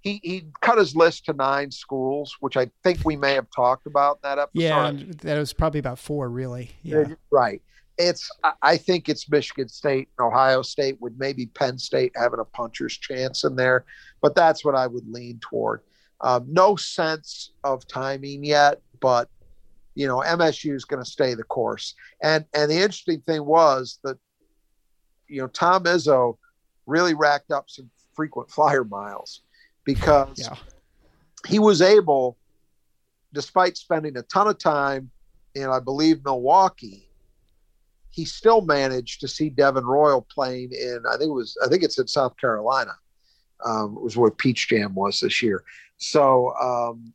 he, he cut his list to nine schools, which I think we may have talked about that episode. Yeah, that was probably about four, really. Yeah, right. It's I think it's Michigan State and Ohio State with maybe Penn State having a puncher's chance in there, but that's what I would lean toward. Um, no sense of timing yet, but you know MSU is going to stay the course. And and the interesting thing was that you know Tom Izzo really racked up some frequent flyer miles because yeah. he was able, despite spending a ton of time in I believe Milwaukee, he still managed to see Devin Royal playing in I think it was I think it's in South Carolina. Um, was where Peach Jam was this year. So um,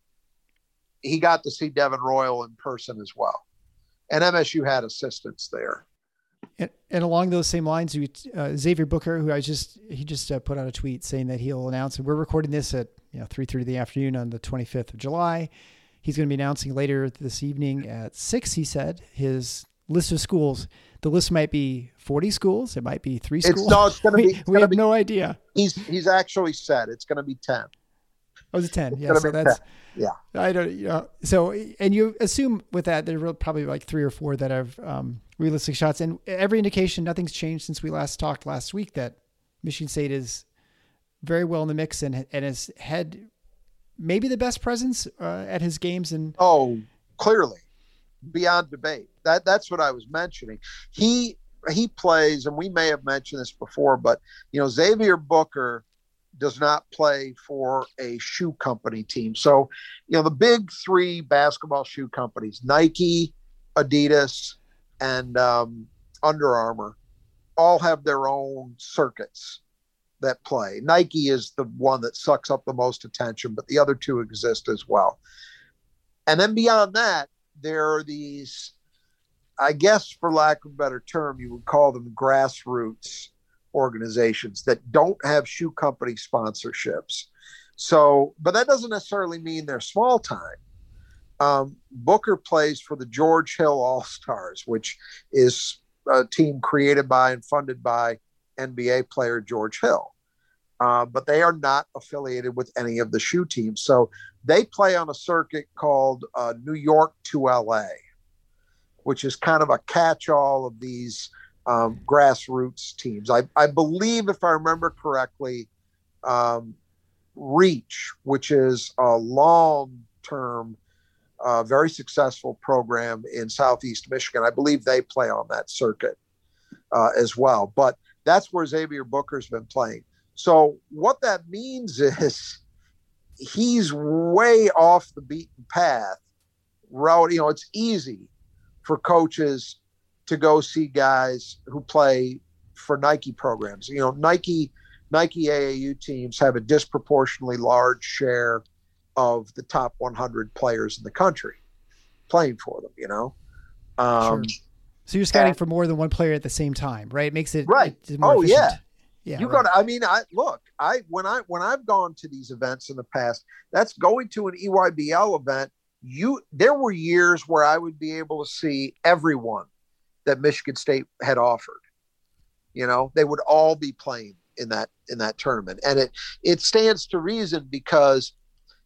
he got to see Devin Royal in person as well. And MSU had assistants there. And, and along those same lines, uh, Xavier Booker, who I just he just uh, put out a tweet saying that he'll announce. And we're recording this at you know three thirty in the afternoon on the twenty fifth of July. He's going to be announcing later this evening at six. He said his list of schools. The list might be forty schools. It might be three schools. It's, no, it's going to be. we have be, no idea. He's he's actually said it's going to be ten. Oh, it's ten. It's yeah, so that's 10. yeah. I don't. You know, so and you assume with that there are probably like three or four that have um, realistic shots, and every indication nothing's changed since we last talked last week that Michigan State is very well in the mix and and has had maybe the best presence uh, at his games and oh clearly beyond debate that that's what I was mentioning he he plays and we may have mentioned this before but you know Xavier Booker does not play for a shoe company team. So, you know, the big three basketball shoe companies, Nike, Adidas, and um, Under Armour, all have their own circuits that play. Nike is the one that sucks up the most attention, but the other two exist as well. And then beyond that, there are these, I guess, for lack of a better term, you would call them grassroots organizations that don't have shoe company sponsorships. So, but that doesn't necessarily mean they're small time. Um, Booker plays for the George Hill All Stars, which is a team created by and funded by NBA player George Hill. Uh, but they are not affiliated with any of the shoe teams. So they play on a circuit called uh, New York to LA, which is kind of a catch all of these um, grassroots teams. I, I believe, if I remember correctly, um, Reach, which is a long term, uh, very successful program in Southeast Michigan, I believe they play on that circuit uh, as well. But that's where Xavier Booker's been playing. So, what that means is he's way off the beaten path. Route, you know, it's easy for coaches to go see guys who play for Nike programs. You know, Nike Nike AAU teams have a disproportionately large share of the top 100 players in the country playing for them. You know, um, sure. so you're scouting and, for more than one player at the same time, right? It makes it right. oh efficient. yeah. Yeah, you right. got. I mean, I look. I when I when I've gone to these events in the past, that's going to an EYBL event. You there were years where I would be able to see everyone that Michigan State had offered. You know, they would all be playing in that in that tournament, and it it stands to reason because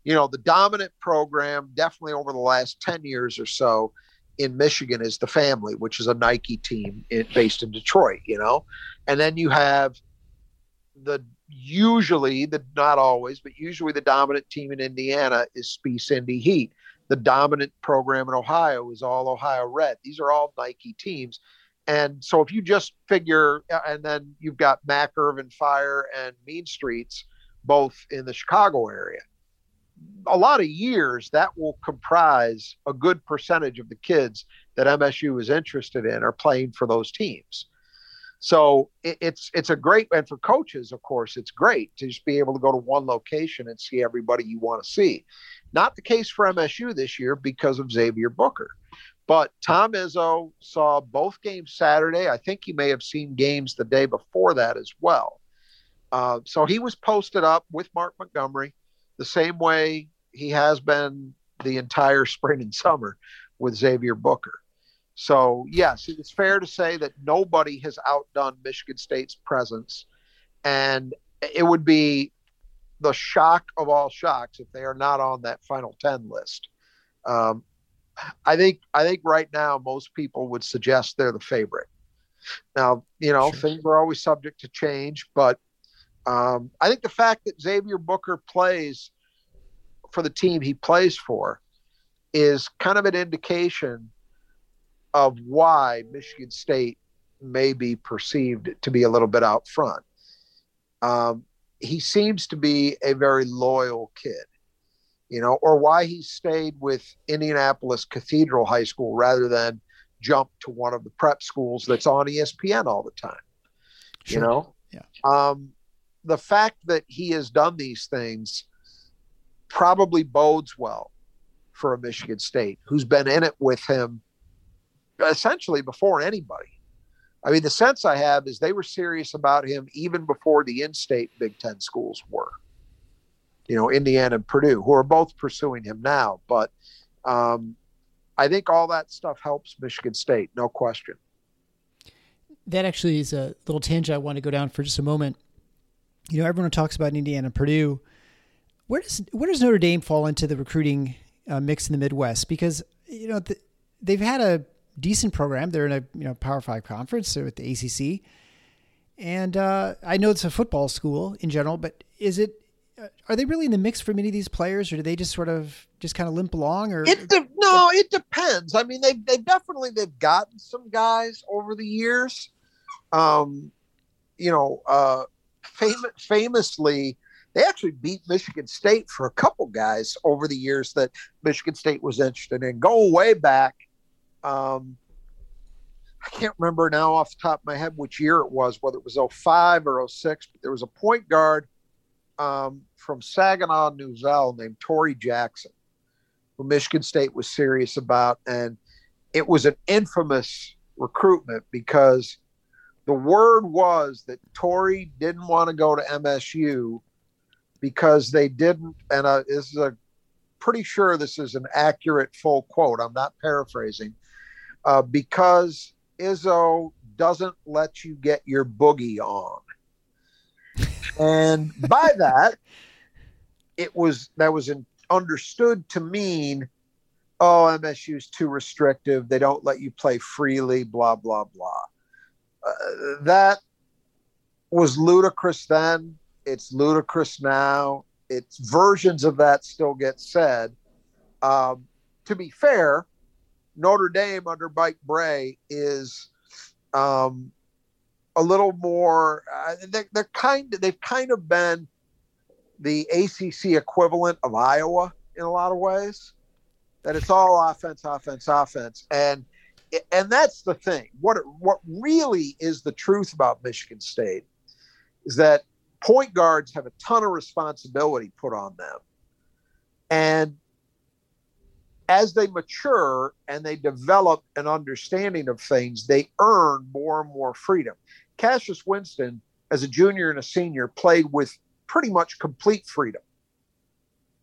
you know the dominant program definitely over the last ten years or so in Michigan is the family, which is a Nike team in, based in Detroit. You know, and then you have the usually the not always, but usually the dominant team in Indiana is Spiece Indy Heat the dominant program in Ohio is all Ohio Red. These are all Nike teams. And so if you just figure, uh, and then you've got Mac Irvin Fire and Mean Streets, both in the Chicago area. A lot of years that will comprise a good percentage of the kids that MSU is interested in are playing for those teams. So it, it's it's a great and for coaches, of course, it's great to just be able to go to one location and see everybody you want to see. Not the case for MSU this year because of Xavier Booker. But Tom Izzo saw both games Saturday. I think he may have seen games the day before that as well. Uh, so he was posted up with Mark Montgomery the same way he has been the entire spring and summer with Xavier Booker. So, yes, it's fair to say that nobody has outdone Michigan State's presence. And it would be the shock of all shocks if they are not on that final 10 list. Um, I think I think right now most people would suggest they're the favorite. Now, you know, sure. things are always subject to change, but um, I think the fact that Xavier Booker plays for the team he plays for is kind of an indication of why Michigan State may be perceived to be a little bit out front. Um, he seems to be a very loyal kid, you know, or why he stayed with Indianapolis Cathedral High School rather than jump to one of the prep schools that's on ESPN all the time. Sure. You know, yeah. Um, the fact that he has done these things probably bodes well for a Michigan State who's been in it with him essentially before anybody. I mean, the sense I have is they were serious about him even before the in-state Big Ten schools were. You know, Indiana and Purdue, who are both pursuing him now. But um, I think all that stuff helps Michigan State, no question. That actually is a little tangent I want to go down for just a moment. You know, everyone talks about Indiana and Purdue. Where does where does Notre Dame fall into the recruiting uh, mix in the Midwest? Because you know the, they've had a decent program. They're in a you know Power Five conference. At the ACC, and uh, I know it's a football school in general. But is it? Uh, are they really in the mix for many of these players, or do they just sort of just kind of limp along? Or it de- no, it depends. I mean, they they definitely they've gotten some guys over the years. Um, you know, uh, fam- famously, they actually beat Michigan State for a couple guys over the years that Michigan State was interested in. Go way back um, I can't remember now off the top of my head which year it was, whether it was 05 or 06, but there was a point guard um, from Saginaw Nouvel named Tory Jackson, who Michigan State was serious about. And it was an infamous recruitment because the word was that Tory didn't want to go to MSU because they didn't, and uh, this is a pretty sure this is an accurate full quote. I'm not paraphrasing uh, because Izzo doesn't let you get your boogie on. and by that, it was that was in, understood to mean, oh, MSU is too restrictive. They don't let you play freely. Blah blah blah. Uh, that was ludicrous then. It's ludicrous now. It's versions of that still get said. Um, to be fair, Notre Dame under Mike Brey is um, a little more. Uh, they're, they're kind. Of, they've kind of been the ACC equivalent of Iowa in a lot of ways. That it's all offense, offense, offense, and and that's the thing. What what really is the truth about Michigan State is that point guards have a ton of responsibility put on them, and as they mature and they develop an understanding of things, they earn more and more freedom. Cassius Winston, as a junior and a senior, played with pretty much complete freedom.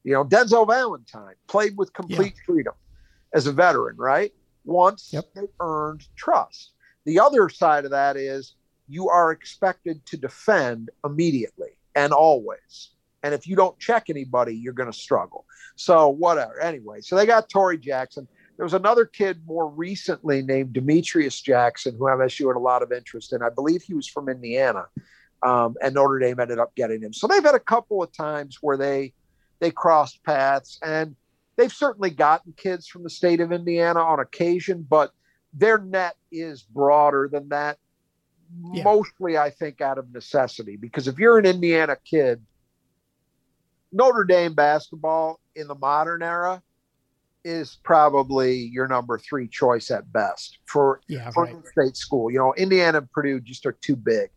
You know, Denzel Valentine played with complete yeah. freedom as a veteran, right? Once yep. they earned trust. The other side of that is you are expected to defend immediately and always. And if you don't check anybody, you're going to struggle. So, whatever. Anyway, so they got Tory Jackson. There was another kid more recently named Demetrius Jackson, who MSU had a lot of interest in. I believe he was from Indiana, um, and Notre Dame ended up getting him. So they've had a couple of times where they they crossed paths, and they've certainly gotten kids from the state of Indiana on occasion, but their net is broader than that. Yeah. Mostly, I think, out of necessity, because if you're an Indiana kid Notre Dame basketball in the modern era is probably your number three choice at best for yeah, for right. state school. You know, Indiana and Purdue just are too big.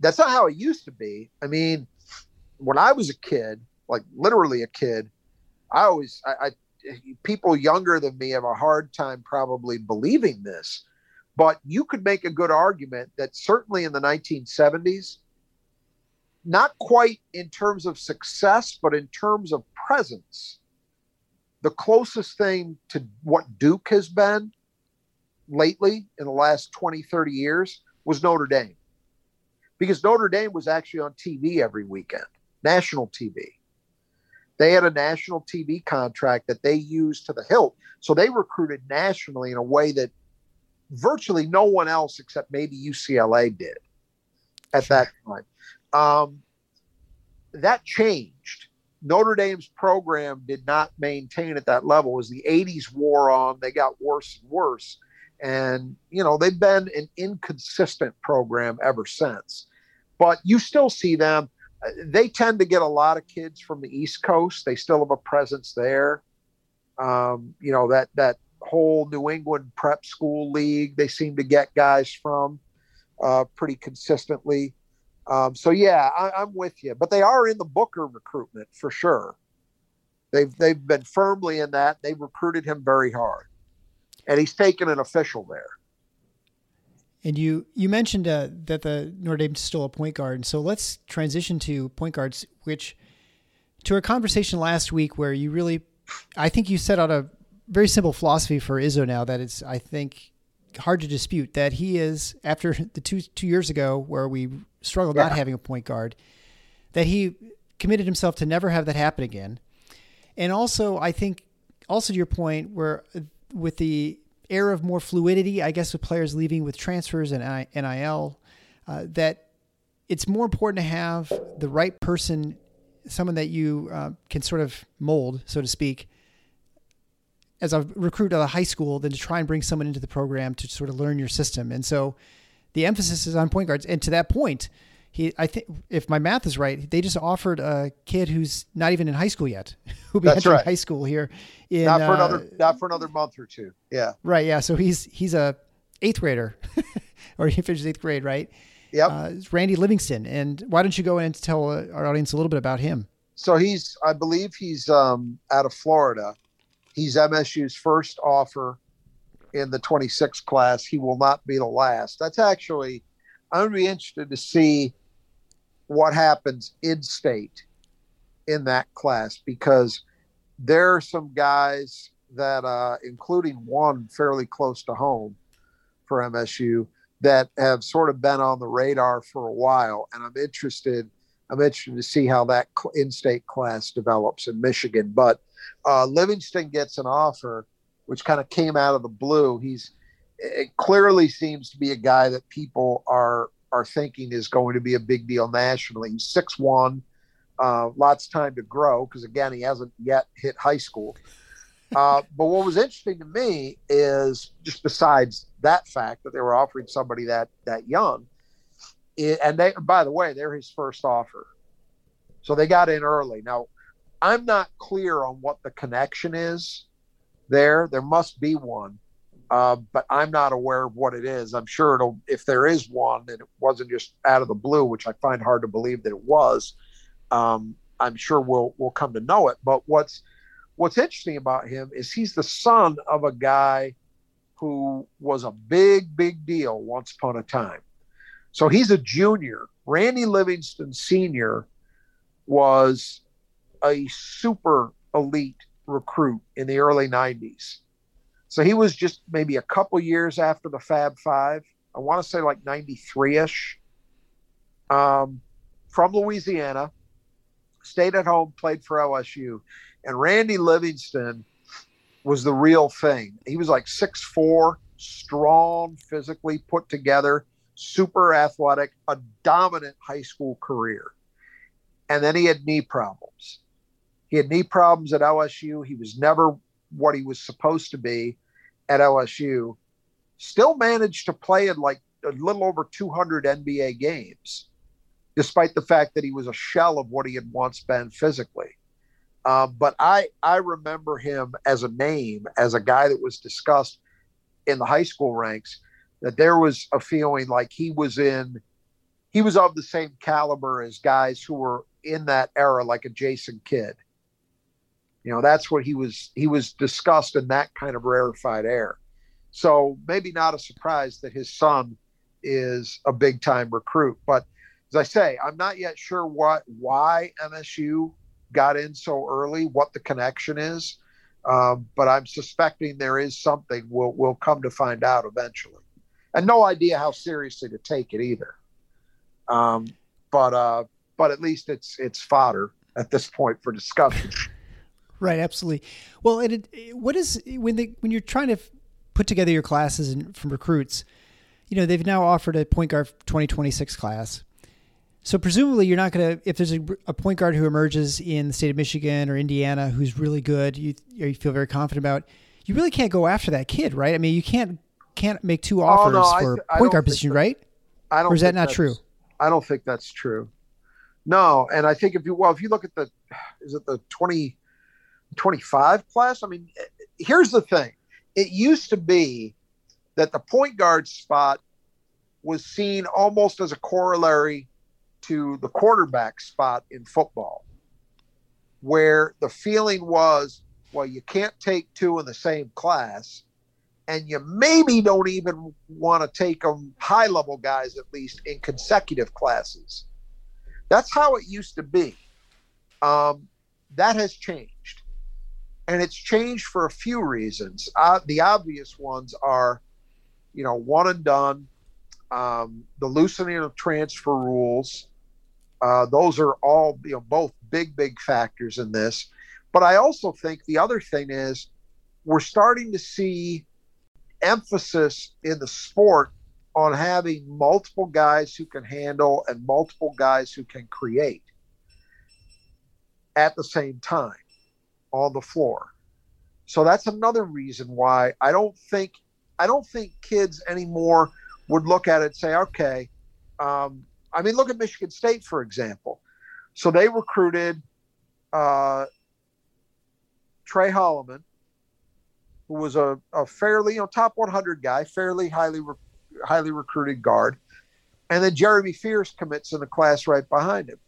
That's not how it used to be. I mean, when I was a kid, like literally a kid, I always I, I people younger than me have a hard time probably believing this, but you could make a good argument that certainly in the 1970s not quite in terms of success, but in terms of presence. The closest thing to what Duke has been lately in the last 20, 30 years was Notre Dame. Because Notre Dame was actually on TV every weekend, national TV. They had a national TV contract that they used to the hilt. So they recruited nationally in a way that virtually no one else except maybe UCLA did at that time. Um, that changed. Notre Dame's program did not maintain at that level. As the 80s wore on, they got worse and worse. And, you know, they've been an inconsistent program ever since. But you still see them. They tend to get a lot of kids from the East Coast. They still have a presence there. Um, you know, that, that whole New England prep school league, they seem to get guys from uh, pretty consistently. Um, so yeah, I, am with you, but they are in the Booker recruitment for sure. They've they've been firmly in that. They recruited him very hard, and he's taken an official there. And you you mentioned uh, that the Notre Dame stole a point guard, and so let's transition to point guards, which to our conversation last week, where you really, I think you set out a very simple philosophy for Izzo now that it's I think hard to dispute that he is after the two two years ago where we struggled yeah. not having a point guard, that he committed himself to never have that happen again, and also I think also to your point where with the era of more fluidity, I guess, with players leaving with transfers and NIL, uh, that it's more important to have the right person, someone that you uh, can sort of mold, so to speak, as a recruit at a high school than to try and bring someone into the program to sort of learn your system. And so the emphasis is on point guards. And to that point, he, I think, if my math is right, they just offered a kid who's not even in high school yet, who'll be That's entering right. high school here. In, not for uh, another, not for another month or two. Yeah. Right. Yeah. So he's he's a eighth grader, or he finishes eighth grade, right? Yep. Uh, Randy Livingston. And why don't you go in and tell our audience a little bit about him? So he's, I believe he's um, out of Florida. He's MSU's first offer in the 26 class. He will not be the last. That's actually I'm going to be interested to see what happens in state in that class because there are some guys that, uh, including one fairly close to home for MSU, that have sort of been on the radar for a while. And I'm interested. I'm interested to see how that in-state class develops in Michigan. But uh, Livingston gets an offer, which kind of came out of the blue. He's it clearly seems to be a guy that people are are thinking is going to be a big deal nationally. He's six one, uh, lots of time to grow because again he hasn't yet hit high school. Uh, but what was interesting to me is just besides that fact that they were offering somebody that that young, it, and they by the way they're his first offer, so they got in early. Now I'm not clear on what the connection is there. There must be one uh, but I'm not aware of what it is. I'm sure it'll, if there is one, and it wasn't just out of the blue, which I find hard to believe that it was. Um, I'm sure we'll we'll come to know it. But what's what's interesting about him is he's the son of a guy who was a big big deal once upon a time. So he's a junior. Randy Livingston Sr. was a super elite recruit in the early 90s so he was just maybe a couple years after the Fab Five. I want to say like 93 ish. Um, from Louisiana, stayed at home, played for LSU. And Randy Livingston was the real thing. He was like six four, strong, physically put together, super athletic, a dominant high school career. And then he had knee problems. He had knee problems at LSU. He was never what he was supposed to be at LSU, still managed to play in like a little over 200 NBA games, despite the fact that he was a shell of what he had once been physically. Um, but I I remember him as a name, as a guy that was discussed in the high school ranks, that there was a feeling like he was in, he was of the same caliber as guys who were in that era, like a Jason Kidd you know, that's what he was he was discussed in that kind of rarefied air. So maybe not a surprise that his son is a big time recruit. But as I say, I'm not yet sure what why MSU got in so early, what the connection is. Um, but I'm suspecting there is something. We'll we'll come to find out eventually, and no idea how seriously to take it either. Um, but uh, but at least it's it's fodder at this point for discussion. Right, absolutely. Well, and it, what is when they when you're trying to put together your classes and from recruits, you know, they've now offered a point guard 2026 class. So presumably you're not going to if there's a, a, point guard who emerges in the state of Michigan or Indiana who's really good, you you feel very confident about, you really can't go after that kid, right? I mean, you can't can't make two offers oh, no, for I, point guard position, that, right? I don't. Or is that not true? I don't think that's true. No, and I think if you well, if you look at the, is it the 20, 25 class. I mean, here's the thing it used to be that the point guard spot was seen almost as a corollary to the quarterback spot in football, where the feeling was, well, you can't take two in the same class. and you maybe don't even want to take them high level guys at least in consecutive classes. That's how it used to be. Um, that has changed, and it's changed for a few reasons. Uh, the obvious ones are, you know, one and done, um, the loosening of transfer rules. Uh, those are all you know both big big factors in this. But I also think the other thing is we're starting to see emphasis in the sport on having multiple guys who can handle and multiple guys who can create at the same time on the floor. So that's another reason why I don't think I don't think kids anymore would look at it and say, okay, um, I mean, look at Michigan State for example. So they recruited uh, Tre Holloman, who was a, a fairly you know top 100 guy, fairly highly re- highly recruited guard, and then Jeremy Fears commits in the class right behind him,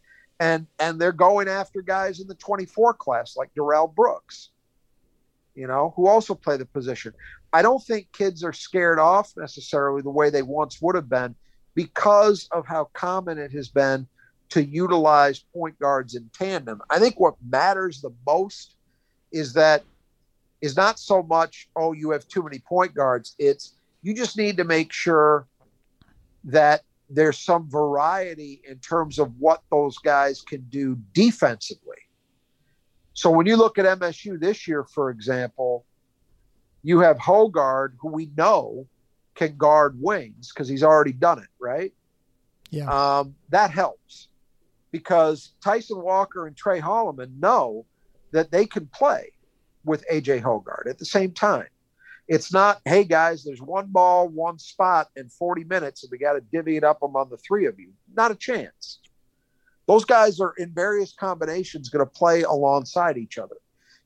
and and they're going after guys in the 24 class like Darrell Brooks, you know, who also play the position. I don't think kids are scared off necessarily the way they once would have been because of how common it has been to utilize point guards in tandem. I think what matters the most is that is not so much oh you have too many point guards it's you just need to make sure that there's some variety in terms of what those guys can do defensively so when you look at msu this year for example you have Hoggard who we know can guard wings because he's already done it right Yeah. um, that helps because tyson walker and Tre Holloman know that they can play with AJ Hoggard at the same time. It's not, hey guys, there's one ball, one spot in 40 minutes, and we got to divvy it up among the three of you. Not a chance. Those guys are in various combinations going to play alongside each other,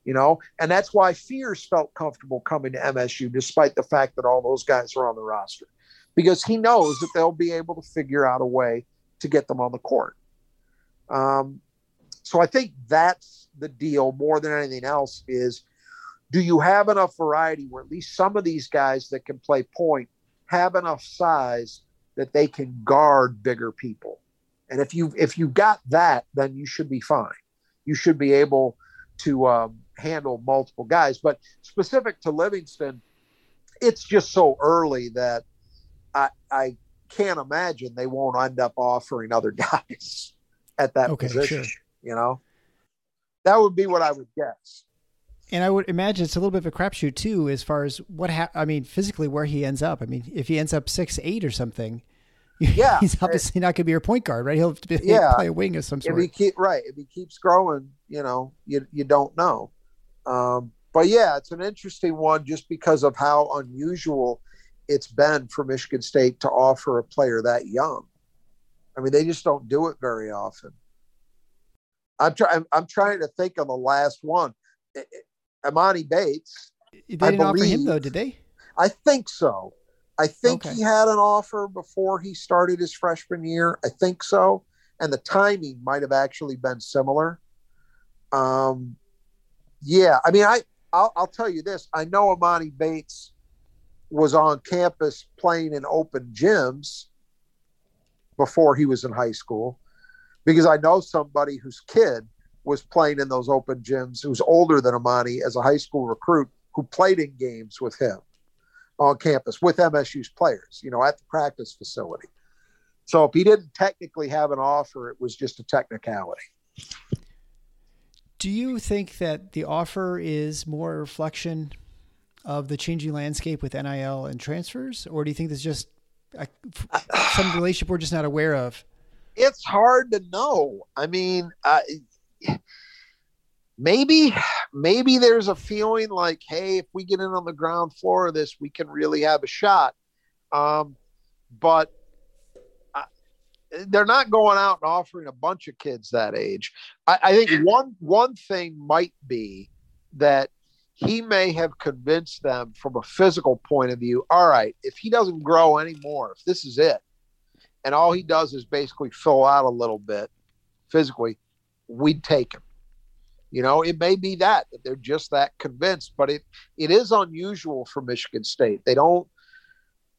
you know, and that's why Fears felt comfortable coming to MSU, despite the fact that all those guys are on the roster, because he knows that they'll be able to figure out a way to get them on the court. Um, so I think that's the deal more than anything else is do you have enough variety where at least some of these guys that can play point have enough size that they can guard bigger people? And if you if you got that then you should be fine. You should be able to um, handle multiple guys. But specific to livingston it's just so early that i i can't imagine they won't end up offering other guys at that Okay, position sure. you know? That would be what i would guess And I would imagine it's a little bit of a crapshoot too, as far as what ha- I mean, physically where he ends up. I mean, if he ends up six eight or something, Yeah. he's obviously not going to be your point guard, right? He'll have to be, Yeah. play a wing of some sort. if he keep right if he keeps growing you know you you don't know um but yeah it's an interesting one just because of how unusual it's been for michigan state to offer a player that young i mean they just don't do it very often i'm trying I'm, trying to think of the last one Emoni Bates they didn't offer him though, did they? i think so. I think Okay. he had an offer before he started his freshman year. I think so. And the timing might have actually been similar. Um yeah i mean i i'll, I'll tell you this. I know Emoni Bates was on campus playing in open gyms before he was in high school because i know somebody whose kid was playing in those open gyms who's older than Emoni as a high school recruit who played in games with him on campus with msu's players you know at the practice facility so if he didn't technically have an offer it was just a technicality Do you think that the offer is more a reflection of the changing landscape with NIL and transfers, or do you think there's just a, some relationship we're just not aware of? it's hard to know. I mean, uh, maybe maybe there's a feeling like, hey, if we get in on the ground floor of this, we can really have a shot. Um, but uh, they're not going out and offering a bunch of kids that age. I, I think one one thing might be that he may have convinced them from a physical point of view. All right, if he doesn't grow anymore, if this is it, and all he does is basically fill out a little bit physically, we'd take him. You know, it may be that that they're just that convinced, but it it is unusual for Michigan State. They don't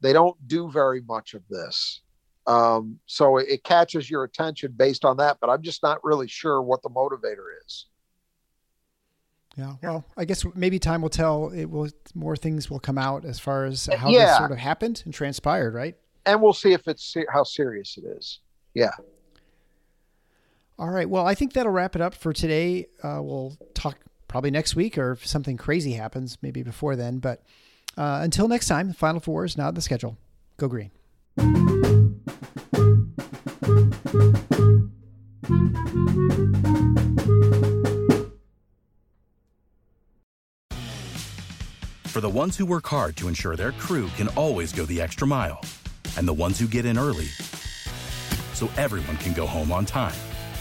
they don't do very much of this. Um, so it, it catches your attention based on that, but I'm just not really sure what the motivator is. Yeah. Well, I guess maybe time will tell. It will more things will come out as far as how Yeah. this sort of happened and transpired, right? And we'll see if it's se- how serious it is. Yeah. All right. Well, I think that'll wrap it up for today. Uh, we'll talk probably next week, or if something crazy happens, maybe before then. But uh, until next time, the Final Four is not on the schedule. Go green. For the ones who work hard to ensure their crew can always go the extra mile, and the ones who get in early so everyone can go home on time,